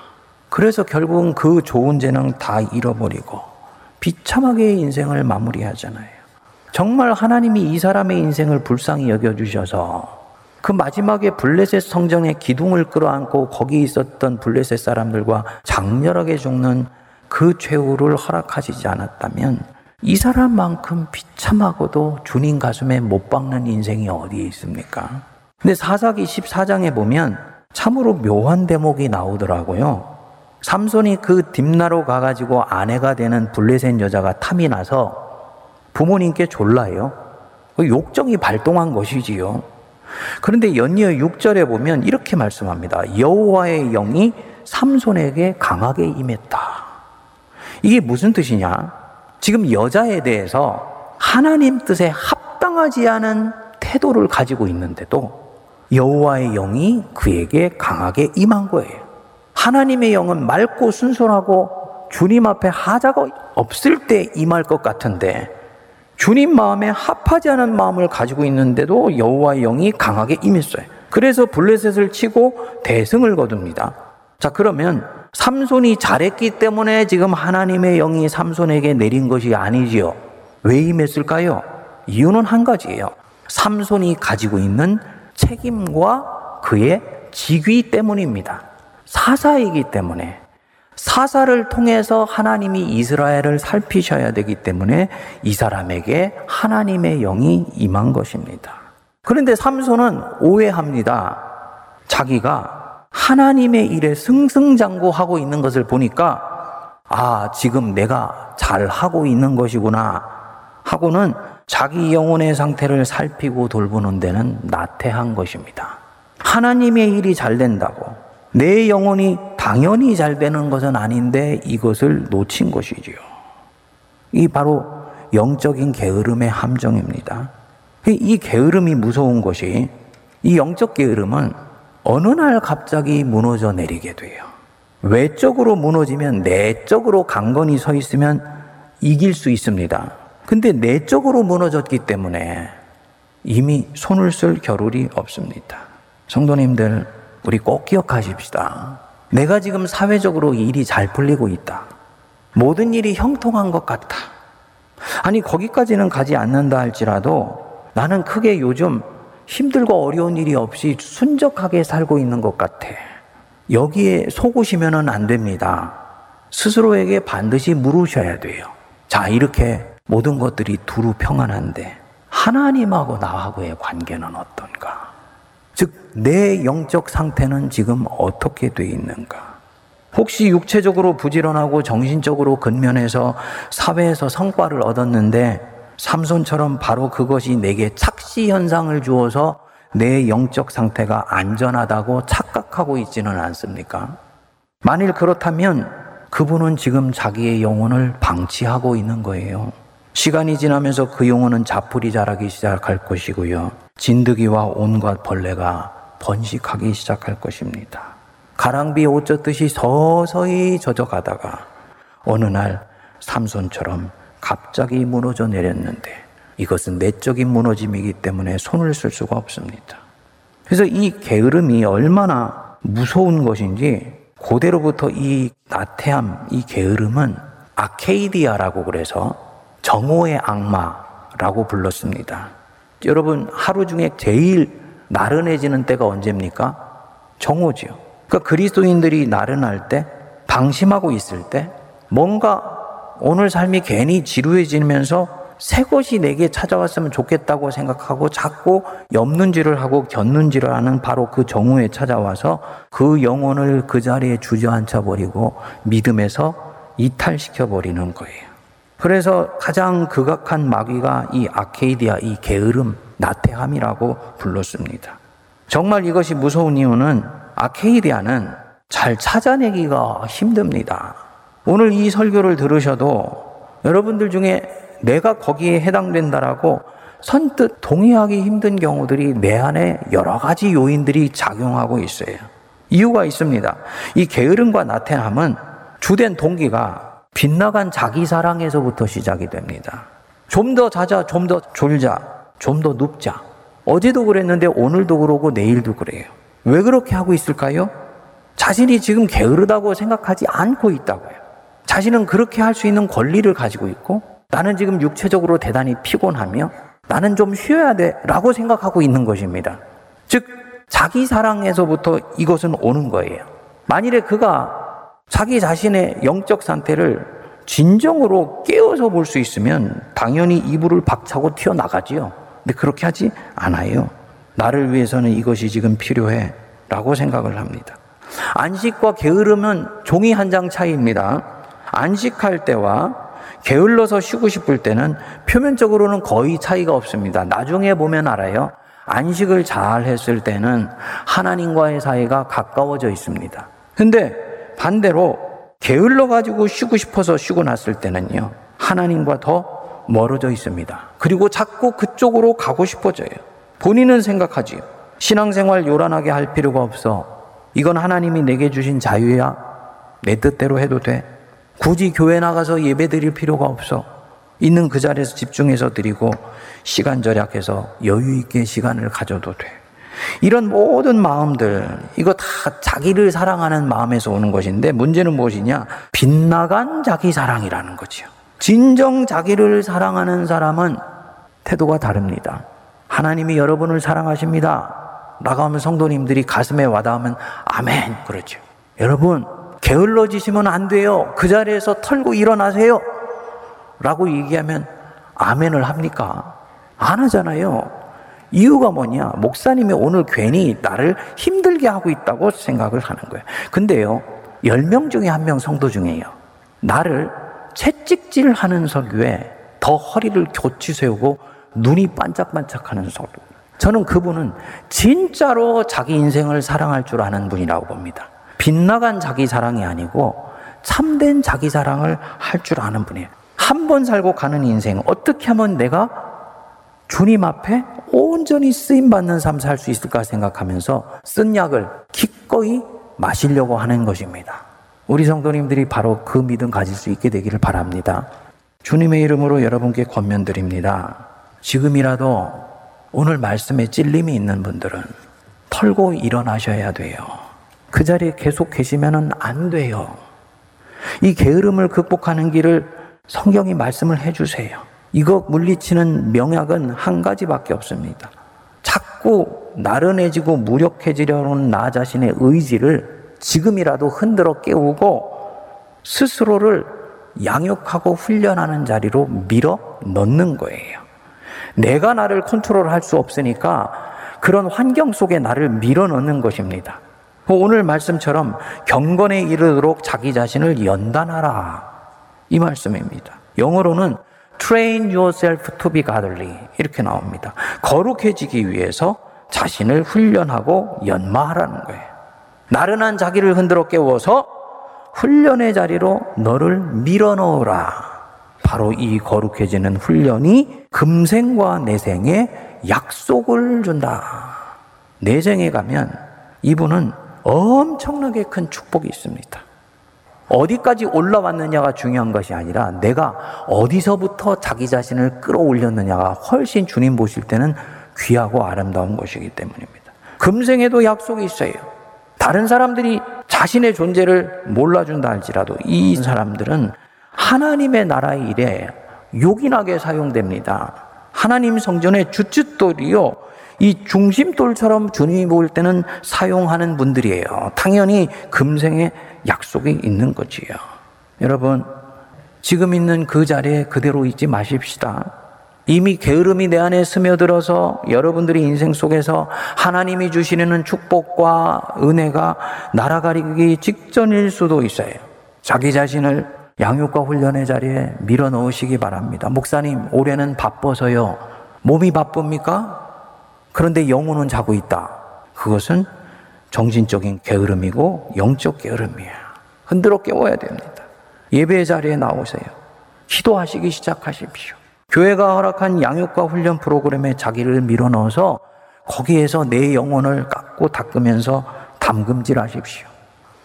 그래서 결국은 그 좋은 재능 다 잃어버리고 비참하게 인생을 마무리하잖아요. 정말 하나님이 이 사람의 인생을 불쌍히 여겨주셔서 그 마지막에 블레셋 성전의 기둥을 끌어안고 거기 있었던 블레셋 사람들과 장렬하게 죽는 그 최후를 허락하시지 않았다면 이 사람만큼 비참하고도 주님 가슴에 못 박는 인생이 어디에 있습니까? 근데 사사기 14장에 보면 참으로 묘한 대목이 나오더라고요. 삼손이 그 딥나로 가가지고 아내가 되는 블레셋 여자가 탐이 나서 부모님께 졸라요. 그 욕정이 발동한 것이지요. 그런데 연이어 6절에 보면 이렇게 말씀합니다. 여호와의 영이 삼손에게 강하게 임했다. 이게 무슨 뜻이냐? 지금 여자에 대해서 하나님 뜻에 합당하지 않은 태도를 가지고 있는데도 여호와의 영이 그에게 강하게 임한 거예요. 하나님의 영은 맑고 순순하고 주님 앞에 하자가 없을 때 임할 것 같은데 주님 마음에 합하지 않은 마음을 가지고 있는데도 여호와의 영이 강하게 임했어요. 그래서 블레셋을 치고 대승을 거둡니다. 자, 그러면 삼손이 잘했기 때문에 지금 하나님의 영이 삼손에게 내린 것이 아니지요. 왜 임했을까요? 이유는 한 가지예요. 삼손이 가지고 있는 책임과 그의 직위 때문입니다. 사사이기 때문에 사사를 통해서 하나님이 이스라엘을 살피셔야 되기 때문에 이 사람에게 하나님의 영이 임한 것입니다. 그런데 삼손은 오해합니다. 자기가 하나님의 일에 승승장구하고 있는 것을 보니까 아, 지금 내가 잘 하고 있는 것이구나 하고는 자기 영혼의 상태를 살피고 돌보는 데는 나태한 것입니다. 하나님의 일이 잘 된다고 내 영혼이 당연히 잘 되는 것은 아닌데 이것을 놓친 것이지요. 이 바로 영적인 게으름의 함정입니다. 이 게으름이 무서운 것이 이 영적 게으름은 어느 날 갑자기 무너져 내리게 돼요. 외적으로 무너지면 내적으로 강건히 서 있으면 이길 수 있습니다. 근데 내적으로 무너졌기 때문에 이미 손을 쓸 겨를이 없습니다. 성도님들, 우리 꼭 기억하십시다. 내가 지금 사회적으로 일이 잘 풀리고 있다. 모든 일이 형통한 것 같다. 아니, 거기까지는 가지 않는다 할지라도 나는 크게 요즘 힘들고 어려운 일이 없이 순적하게 살고 있는 것 같아. 여기에 속으시면 안 됩니다. 스스로에게 반드시 물으셔야 돼요. 자, 이렇게 모든 것들이 두루 평안한데 하나님하고 나하고의 관계는 어떤가? 즉, 내 영적 상태는 지금 어떻게 돼 있는가? 혹시 육체적으로 부지런하고 정신적으로 근면해서 사회에서 성과를 얻었는데 삼손처럼 바로 그것이 내게 착시 현상을 주어서 내 영적 상태가 안전하다고 착각하고 있지는 않습니까? 만일 그렇다면 그분은 지금 자기의 영혼을 방치하고 있는 거예요. 시간이 지나면서 그 영혼은 자풀이 자라기 시작할 것이고요. 진드기와 온갖 벌레가 번식하기 시작할 것입니다. 가랑비에 옷 젖듯이 서서히 젖어가다가 어느 날 삼손처럼 갑자기 무너져 내렸는데 이것은 내적인 무너짐이기 때문에 손을 쓸 수가 없습니다. 그래서 이 게으름이 얼마나 무서운 것인지 고대로부터 이 나태함, 이 게으름은 아케이디아라고 그래서 정오의 악마라고 불렀습니다. 여러분 하루 중에 제일 나른해지는 때가 언제입니까? 정오지요. 그러니까 그리스도인들이 나른할 때, 방심하고 있을 때, 뭔가 오늘 삶이 괜히 지루해지면서 새 것이 내게 찾아왔으면 좋겠다고 생각하고 자꾸 엽는지를 하고 겼는지를 하는 바로 그 정오에 찾아와서 그 영혼을 그 자리에 주저앉혀 버리고 믿음에서 이탈시켜 버리는 거예요. 그래서 가장 극악한 마귀가 이 아케이디아, 이 게으름, 나태함이라고 불렀습니다. 정말 이것이 무서운 이유는 아케이디아는 잘 찾아내기가 힘듭니다. 오늘 이 설교를 들으셔도 여러분들 중에 내가 거기에 해당된다라고 선뜻 동의하기 힘든 경우들이 내 안에 여러 가지 요인들이 작용하고 있어요. 이유가 있습니다. 이 게으름과 나태함은 주된 동기가 빗나간 자기 사랑에서부터 시작이 됩니다. 좀 더 자자, 좀 더 졸자, 좀 더 눕자. 어제도 그랬는데 오늘도 그러고 내일도 그래요. 왜 그렇게 하고 있을까요? 자신이 지금 게으르다고 생각하지 않고 있다고요. 자신은 그렇게 할 수 있는 권리를 가지고 있고 나는 지금 육체적으로 대단히 피곤하며 나는 좀 쉬어야 돼 라고 생각하고 있는 것입니다. 즉, 자기 사랑에서부터 이것은 오는 거예요. 만일에 그가 자기 자신의 영적 상태를 진정으로 깨어서 볼 수 있으면 당연히 이불을 박차고 튀어나가지요. 근데 그렇게 하지 않아요. 나를 위해서는 이것이 지금 필요해. 라고 생각을 합니다. 안식과 게으름은 종이 한 장 차이입니다. 안식할 때와 게을러서 쉬고 싶을 때는 표면적으로는 거의 차이가 없습니다. 나중에 보면 알아요. 안식을 잘 했을 때는 하나님과의 사이가 가까워져 있습니다. 근데 반대로 게을러 가지고 쉬고 싶어서 쉬고 났을 때는요. 하나님과 더 멀어져 있습니다. 그리고 자꾸 그쪽으로 가고 싶어져요. 본인은 생각하지요. 신앙생활 요란하게 할 필요가 없어. 이건 하나님이 내게 주신 자유야. 내 뜻대로 해도 돼. 굳이 교회 나가서 예배 드릴 필요가 없어. 있는 그 자리에서 집중해서 드리고 시간 절약해서 여유 있게 시간을 가져도 돼. 이런 모든 마음들, 이거 다 자기를 사랑하는 마음에서 오는 것인데 문제는 무엇이냐? 빗나간 자기 사랑이라는 거지요. 진정 자기를 사랑하는 사람은 태도가 다릅니다. 하나님이 여러분을 사랑하십니다. 나가면 성도님들이 가슴에 와닿으면 아멘 그러죠. 여러분 게을러지시면 안 돼요. 그 자리에서 털고 일어나세요. 라고 얘기하면 아멘을 합니까? 안 하잖아요. 이유가 뭐냐? 목사님이 오늘 괜히 나를 힘들게 하고 있다고 생각을 하는 거예요. 근데요, 10명 중에 한 명 성도 중에요. 나를 채찍질 하는 석유에 더 허리를 교치 세우고 눈이 반짝반짝 하는 석유. 저는 그분은 진짜로 자기 인생을 사랑할 줄 아는 분이라고 봅니다. 빗나간 자기 사랑이 아니고 참된 자기 사랑을 할 줄 아는 분이에요. 한 번 살고 가는 인생, 어떻게 하면 내가 주님 앞에 온전히 쓰임 받는 삶 살 수 있을까 생각하면서 쓴 약을 기꺼이 마시려고 하는 것입니다. 우리 성도님들이 바로 그 믿음 가질 수 있게 되기를 바랍니다. 주님의 이름으로 여러분께 권면드립니다. 지금이라도 오늘 말씀에 찔림이 있는 분들은 털고 일어나셔야 돼요. 그 자리에 계속 계시면 안 돼요. 이 게으름을 극복하는 길을 성경이 말씀을 해주세요. 이거 물리치는 명약은 한 가지밖에 없습니다. 자꾸 나른해지고 무력해지려는 나 자신의 의지를 지금이라도 흔들어 깨우고 스스로를 양육하고 훈련하는 자리로 밀어 넣는 거예요. 내가 나를 컨트롤할 수 없으니까 그런 환경 속에 나를 밀어 넣는 것입니다. 오늘 말씀처럼 경건에 이르도록 자기 자신을 연단하라. 이 말씀입니다. 영어로는 train yourself to be godly 이렇게 나옵니다. 거룩해지기 위해서 자신을 훈련하고 연마하라는 거예요. 나른한 자기를 흔들어 깨워서 훈련의 자리로 너를 밀어넣으라. 바로 이 거룩해지는 훈련이 금생과 내생에 약속을 준다. 내생에 가면 이분은 엄청나게 큰 축복이 있습니다. 어디까지 올라왔느냐가 중요한 것이 아니라 내가 어디서부터 자기 자신을 끌어올렸느냐가 훨씬 주님 보실 때는 귀하고 아름다운 것이기 때문입니다. 금생에도 약속이 있어요. 다른 사람들이 자신의 존재를 몰라준다 할지라도 이 사람들은 하나님의 나라의 일에 요긴하게 사용됩니다. 하나님 성전의 주춧돌이요. 이 중심돌처럼 주님이 볼 때는 사용하는 분들이에요. 당연히 금생에 약속이 있는 거지요. 여러분, 지금 있는 그 자리에 그대로 있지 마십시다. 이미 게으름이 내 안에 스며들어서 여러분들이 인생 속에서 하나님이 주시는 축복과 은혜가 날아가기 직전일 수도 있어요. 자기 자신을 양육과 훈련의 자리에 밀어 넣으시기 바랍니다. 목사님, 올해는 바빠서요. 몸이 바쁩니까? 그런데 영혼은 자고 있다. 그것은 정신적인 게으름이고 영적 게으름이야. 흔들어 깨워야 됩니다. 예배 자리에 나오세요. 기도하시기 시작하십시오. 교회가 허락한 양육과 훈련 프로그램에 자기를 밀어 넣어서 거기에서 내 영혼을 깎고 닦으면서 담금질 하십시오.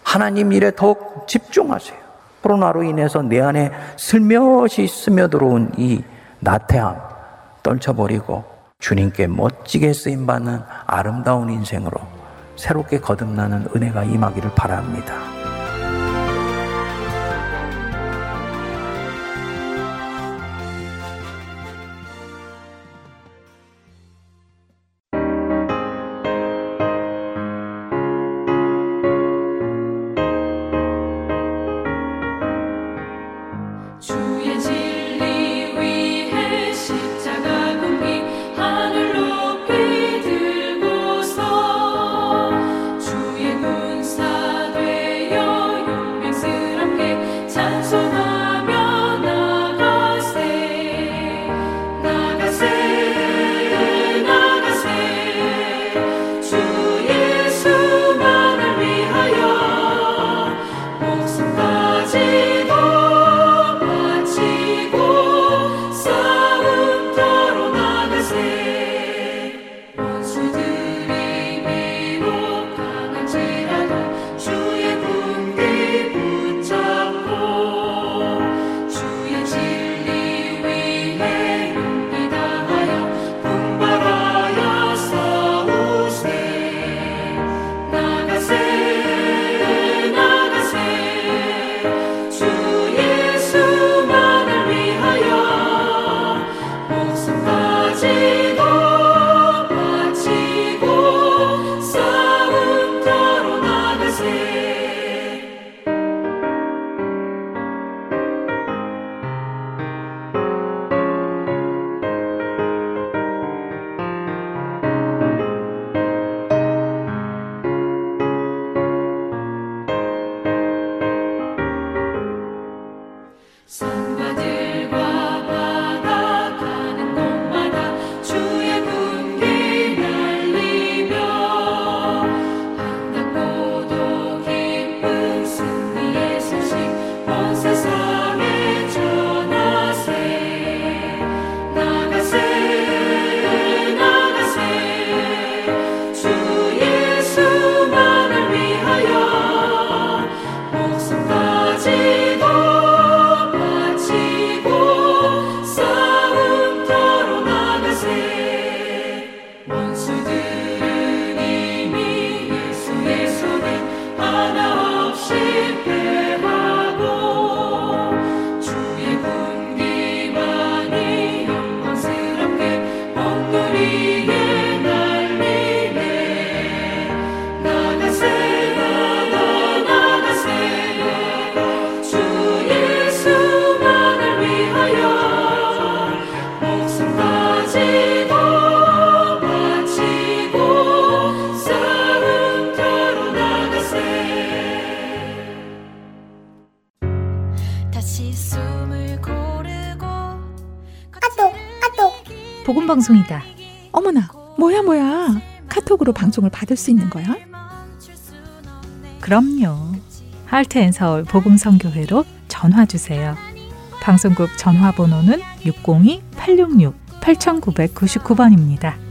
하나님 일에 더욱 집중하세요. 코로나로 인해서 내 안에 슬며시 스며들어온 이 나태함 떨쳐버리고 주님께 멋지게 쓰임받는 아름다운 인생으로 새롭게 거듭나는 은혜가 임하기를 바랍니다.
방송을 받을 수 있는 거야?
그럼요. 할트앤 서울 복음 선교회로 전화 주세요. 방송국 전화번호는 602-866-8999번입니다.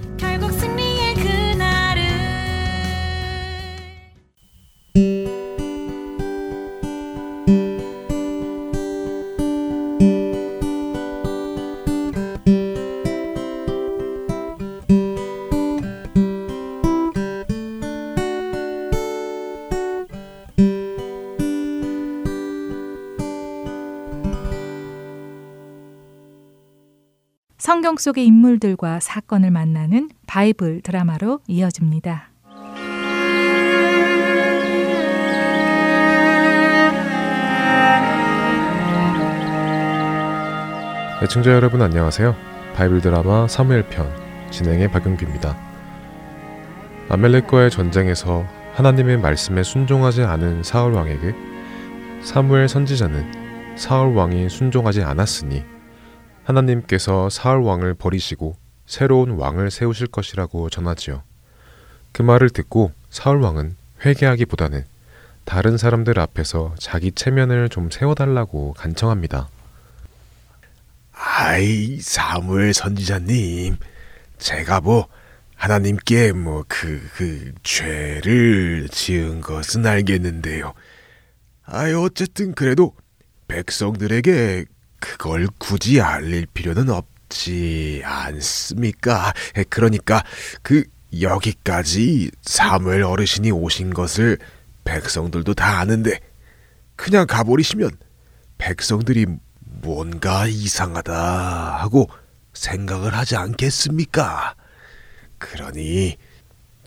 성경 속의 인물들과 사건을 만나는 바이블 드라마로 이어집니다.
애청자 여러분 안녕하세요. 바이블 드라마 사무엘 편 진행의 박용규입니다. 아멜렉과의 전쟁에서 하나님의 말씀에 순종하지 않은 사울 왕에게 사무엘 선지자는 사울 왕이 순종하지 않았으니 하나님께서 사울 왕을 버리시고 새로운 왕을 세우실 것이라고 전하지요. 그 말을 듣고 사울 왕은 회개하기보다는 다른 사람들 앞에서 자기 체면을 좀 세워달라고 간청합니다.
아이 사무엘 선지자님 제가 뭐 하나님께 뭐 그그 죄를 지은 것은 알겠는데요. 아이 어쨌든 그래도 백성들에게 그걸 굳이 알릴 필요는 없지 않습니까? 에, 그러니까 그 여기까지 사무엘 어르신이 오신 것을 백성들도 다 아는데 그냥 가버리시면 백성들이 뭔가 이상하다 하고 생각을 하지 않겠습니까? 그러니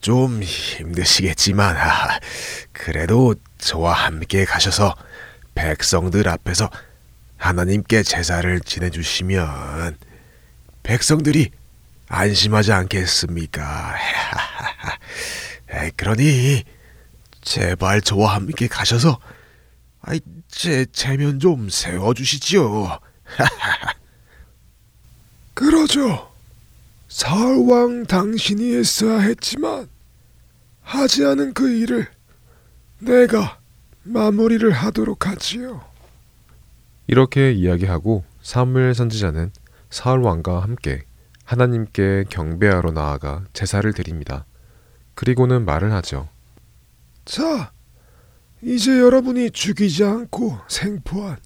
좀 힘드시겠지만 아, 그래도 저와 함께 가셔서 백성들 앞에서 하나님께 제사를 지내주시면 백성들이 안심하지 않겠습니까? 그러니 제발 저와 함께 가셔서 제 체면 좀 세워주시지요.
그러죠. 사울왕 당신이 했어야 했지만 하지 않은 그 일을 내가 마무리를 하도록 하지요.
이렇게 이야기하고 사무엘 선지자는 사울 왕과 함께 하나님께 경배하러 나아가 제사를 드립니다. 그리고는 말을 하죠.
자, 이제 여러분이 죽이지 않고 생포한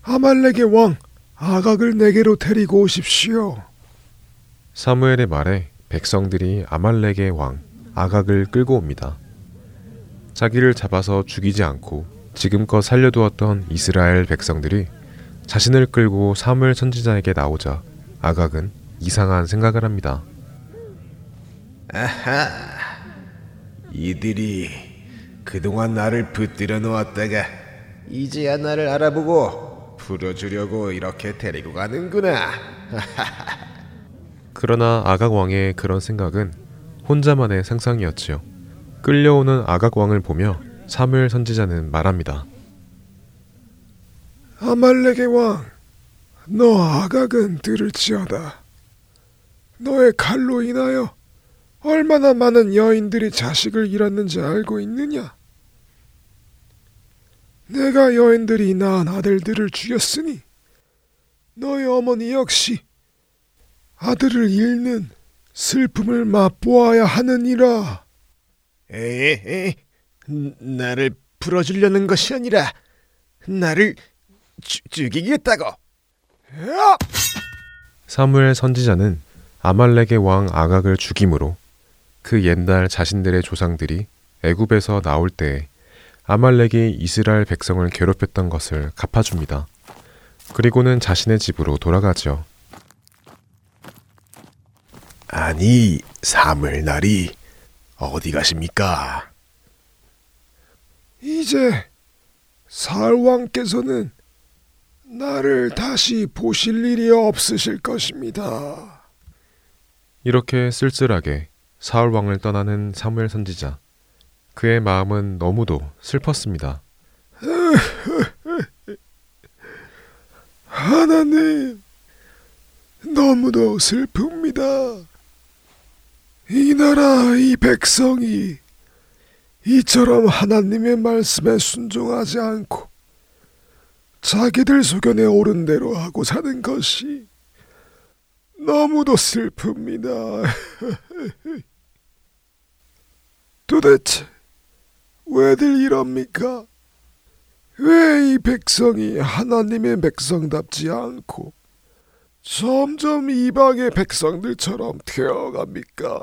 아말렉의 왕 아각을 내게로 데리고 오십시오.
사무엘의 말에 백성들이 아말렉의 왕 아각을 끌고 옵니다. 자기를 잡아서 죽이지 않고 지금껏 살려두었던 이스라엘 백성들이 자신을 끌고 사무엘 선지자에게 나오자 아각은 이상한 생각을 합니다.
아하, 이들이 그동안 나를 붙들어 놓았다가 이제야 나를 알아보고 풀어주려고 이렇게 데리고 가는구나.
그러나 아각 왕의 그런 생각은 혼자만의 상상이었지요. 끌려오는 아각 왕을 보며 사무엘 선지자는 말합니다.
아말렉의 왕, 너 아각은 들을지어다. 너의 칼로 인하여 얼마나 많은 여인들이 자식을 잃었는지 알고 있느냐? 내가 여인들이 낳은 아들들을 죽였으니 너의 어머니 역시 아들을 잃는 슬픔을 맛보아야 하느니라.
에에, 나를 풀어주려는 것이 아니라 나를 죽- 죽이겠다고. 야!
사무엘 선지자는 아말렉의 왕 아각을 죽임으로 그 옛날 자신들의 조상들이 애굽에서 나올 때에 아말렉이 이스라엘 백성을 괴롭혔던 것을 갚아줍니다. 그리고는 자신의 집으로 돌아가죠.
아니 사물 날이 어디 가십니까?
이제 사울왕께서는 나를 다시 보실 일이 없으실 것입니다.
이렇게 쓸쓸하게 사울 왕을 떠나는 사무엘 선지자. 그의 마음은 너무도 슬펐습니다.
하나님, 너무도 슬픕니다. 이 나라 이 백성이 이처럼 하나님의 말씀에 순종하지 않고 자기들 소견에 옳은 대로 하고 사는 것이 너무도 슬픕니다. 도대체 왜들 이럽니까? 왜 이 백성이 하나님의 백성답지 않고 점점 이방의 백성들처럼 되어갑니까?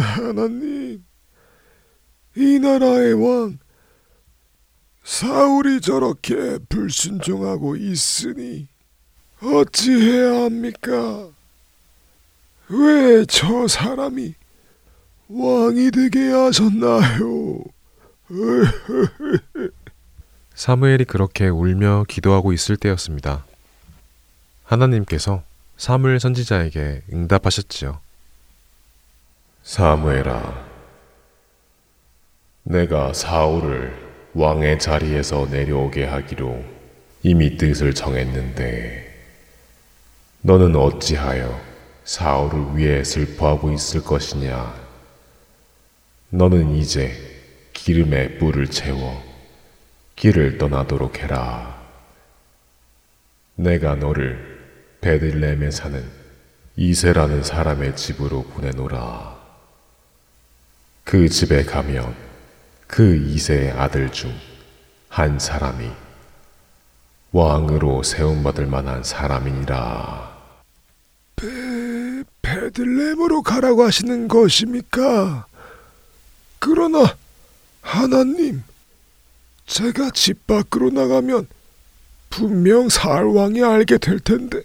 하나님, 이 나라의 왕 사울이 저렇게 불순종하고 있으니 어찌해야 합니까? 왜 저 사람이 왕이 되게 하셨나요?
사무엘이 그렇게 울며 기도하고 있을 때였습니다. 하나님께서 사무엘 선지자에게 응답하셨지요. 사무엘아, 내가 사울을 왕의 자리에서 내려오게 하기로 이미 뜻을 정했는데, 너는 어찌하여 사울을 위해 슬퍼하고 있을 것이냐? 너는 이제 기름에 뿔을 채워 길을 떠나도록 해라. 내가 너를 베들레헴에 사는 이세라는 사람의 집으로 보내노라. 그 집에 가면 그 이세의 아들 중 한 사람이 왕으로 세움받을 만한 사람이니라.
베, 베들레헴으로 가라고 하시는 것입니까? 그러나 하나님, 제가 집 밖으로 나가면 분명 사울 왕이 알게 될 텐데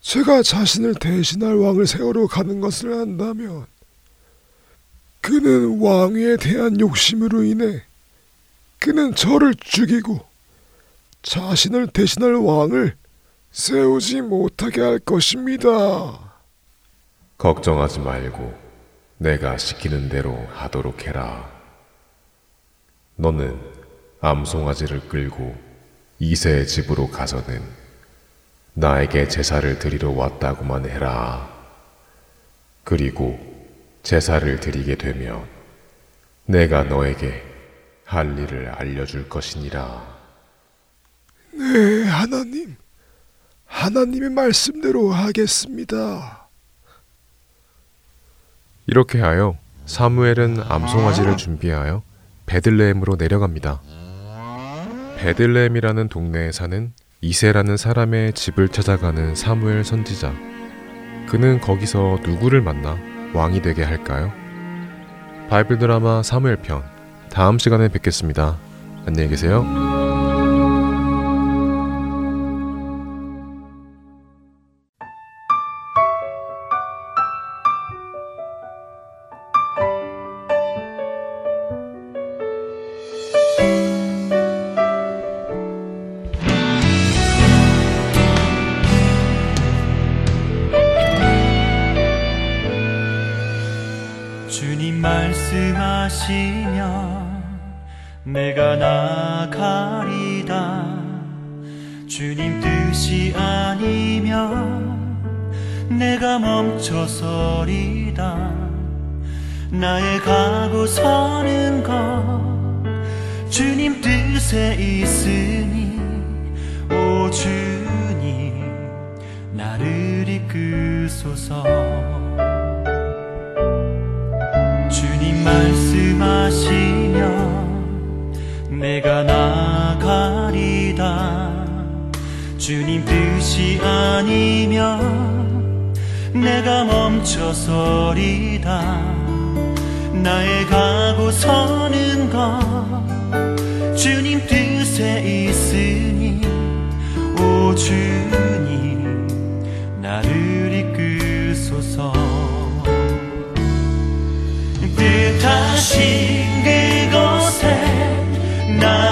제가 자신을 대신할 왕을 세우러 가는 것을 안다면 그는 왕위에 대한 욕심으로 인해 그는 저를 죽이고 자신을 대신할 왕을 세우지 못하게 할 것입니다.
걱정하지 말고 내가 시키는 대로 하도록 해라. 너는 암송아지를 끌고 이세의 집으로 가서는 나에게 제사를 드리러 왔다고만 해라. 그리고 제사를 드리게 되면 내가 너에게 할 일을 알려줄 것이니라.
네, 하나님. 하나님의 말씀대로 하겠습니다.
이렇게 하여 사무엘은 암송아지를 준비하여 베들레헴으로 내려갑니다. 베들레헴이라는 동네에 사는 이세라는 사람의 집을 찾아가는 사무엘 선지자. 그는 거기서 누구를 만나 왕이 되게 할까요? 바이블 드라마 사무엘 편 다음 시간에 뵙겠습니다. 안녕히 계세요.
내가 나가리다. 주님 뜻이 아니면 내가 멈춰서리다. 나의 가고 서는 것 주님 뜻에 있으니 오 주님 나를 이끄소서. 뜻하신 그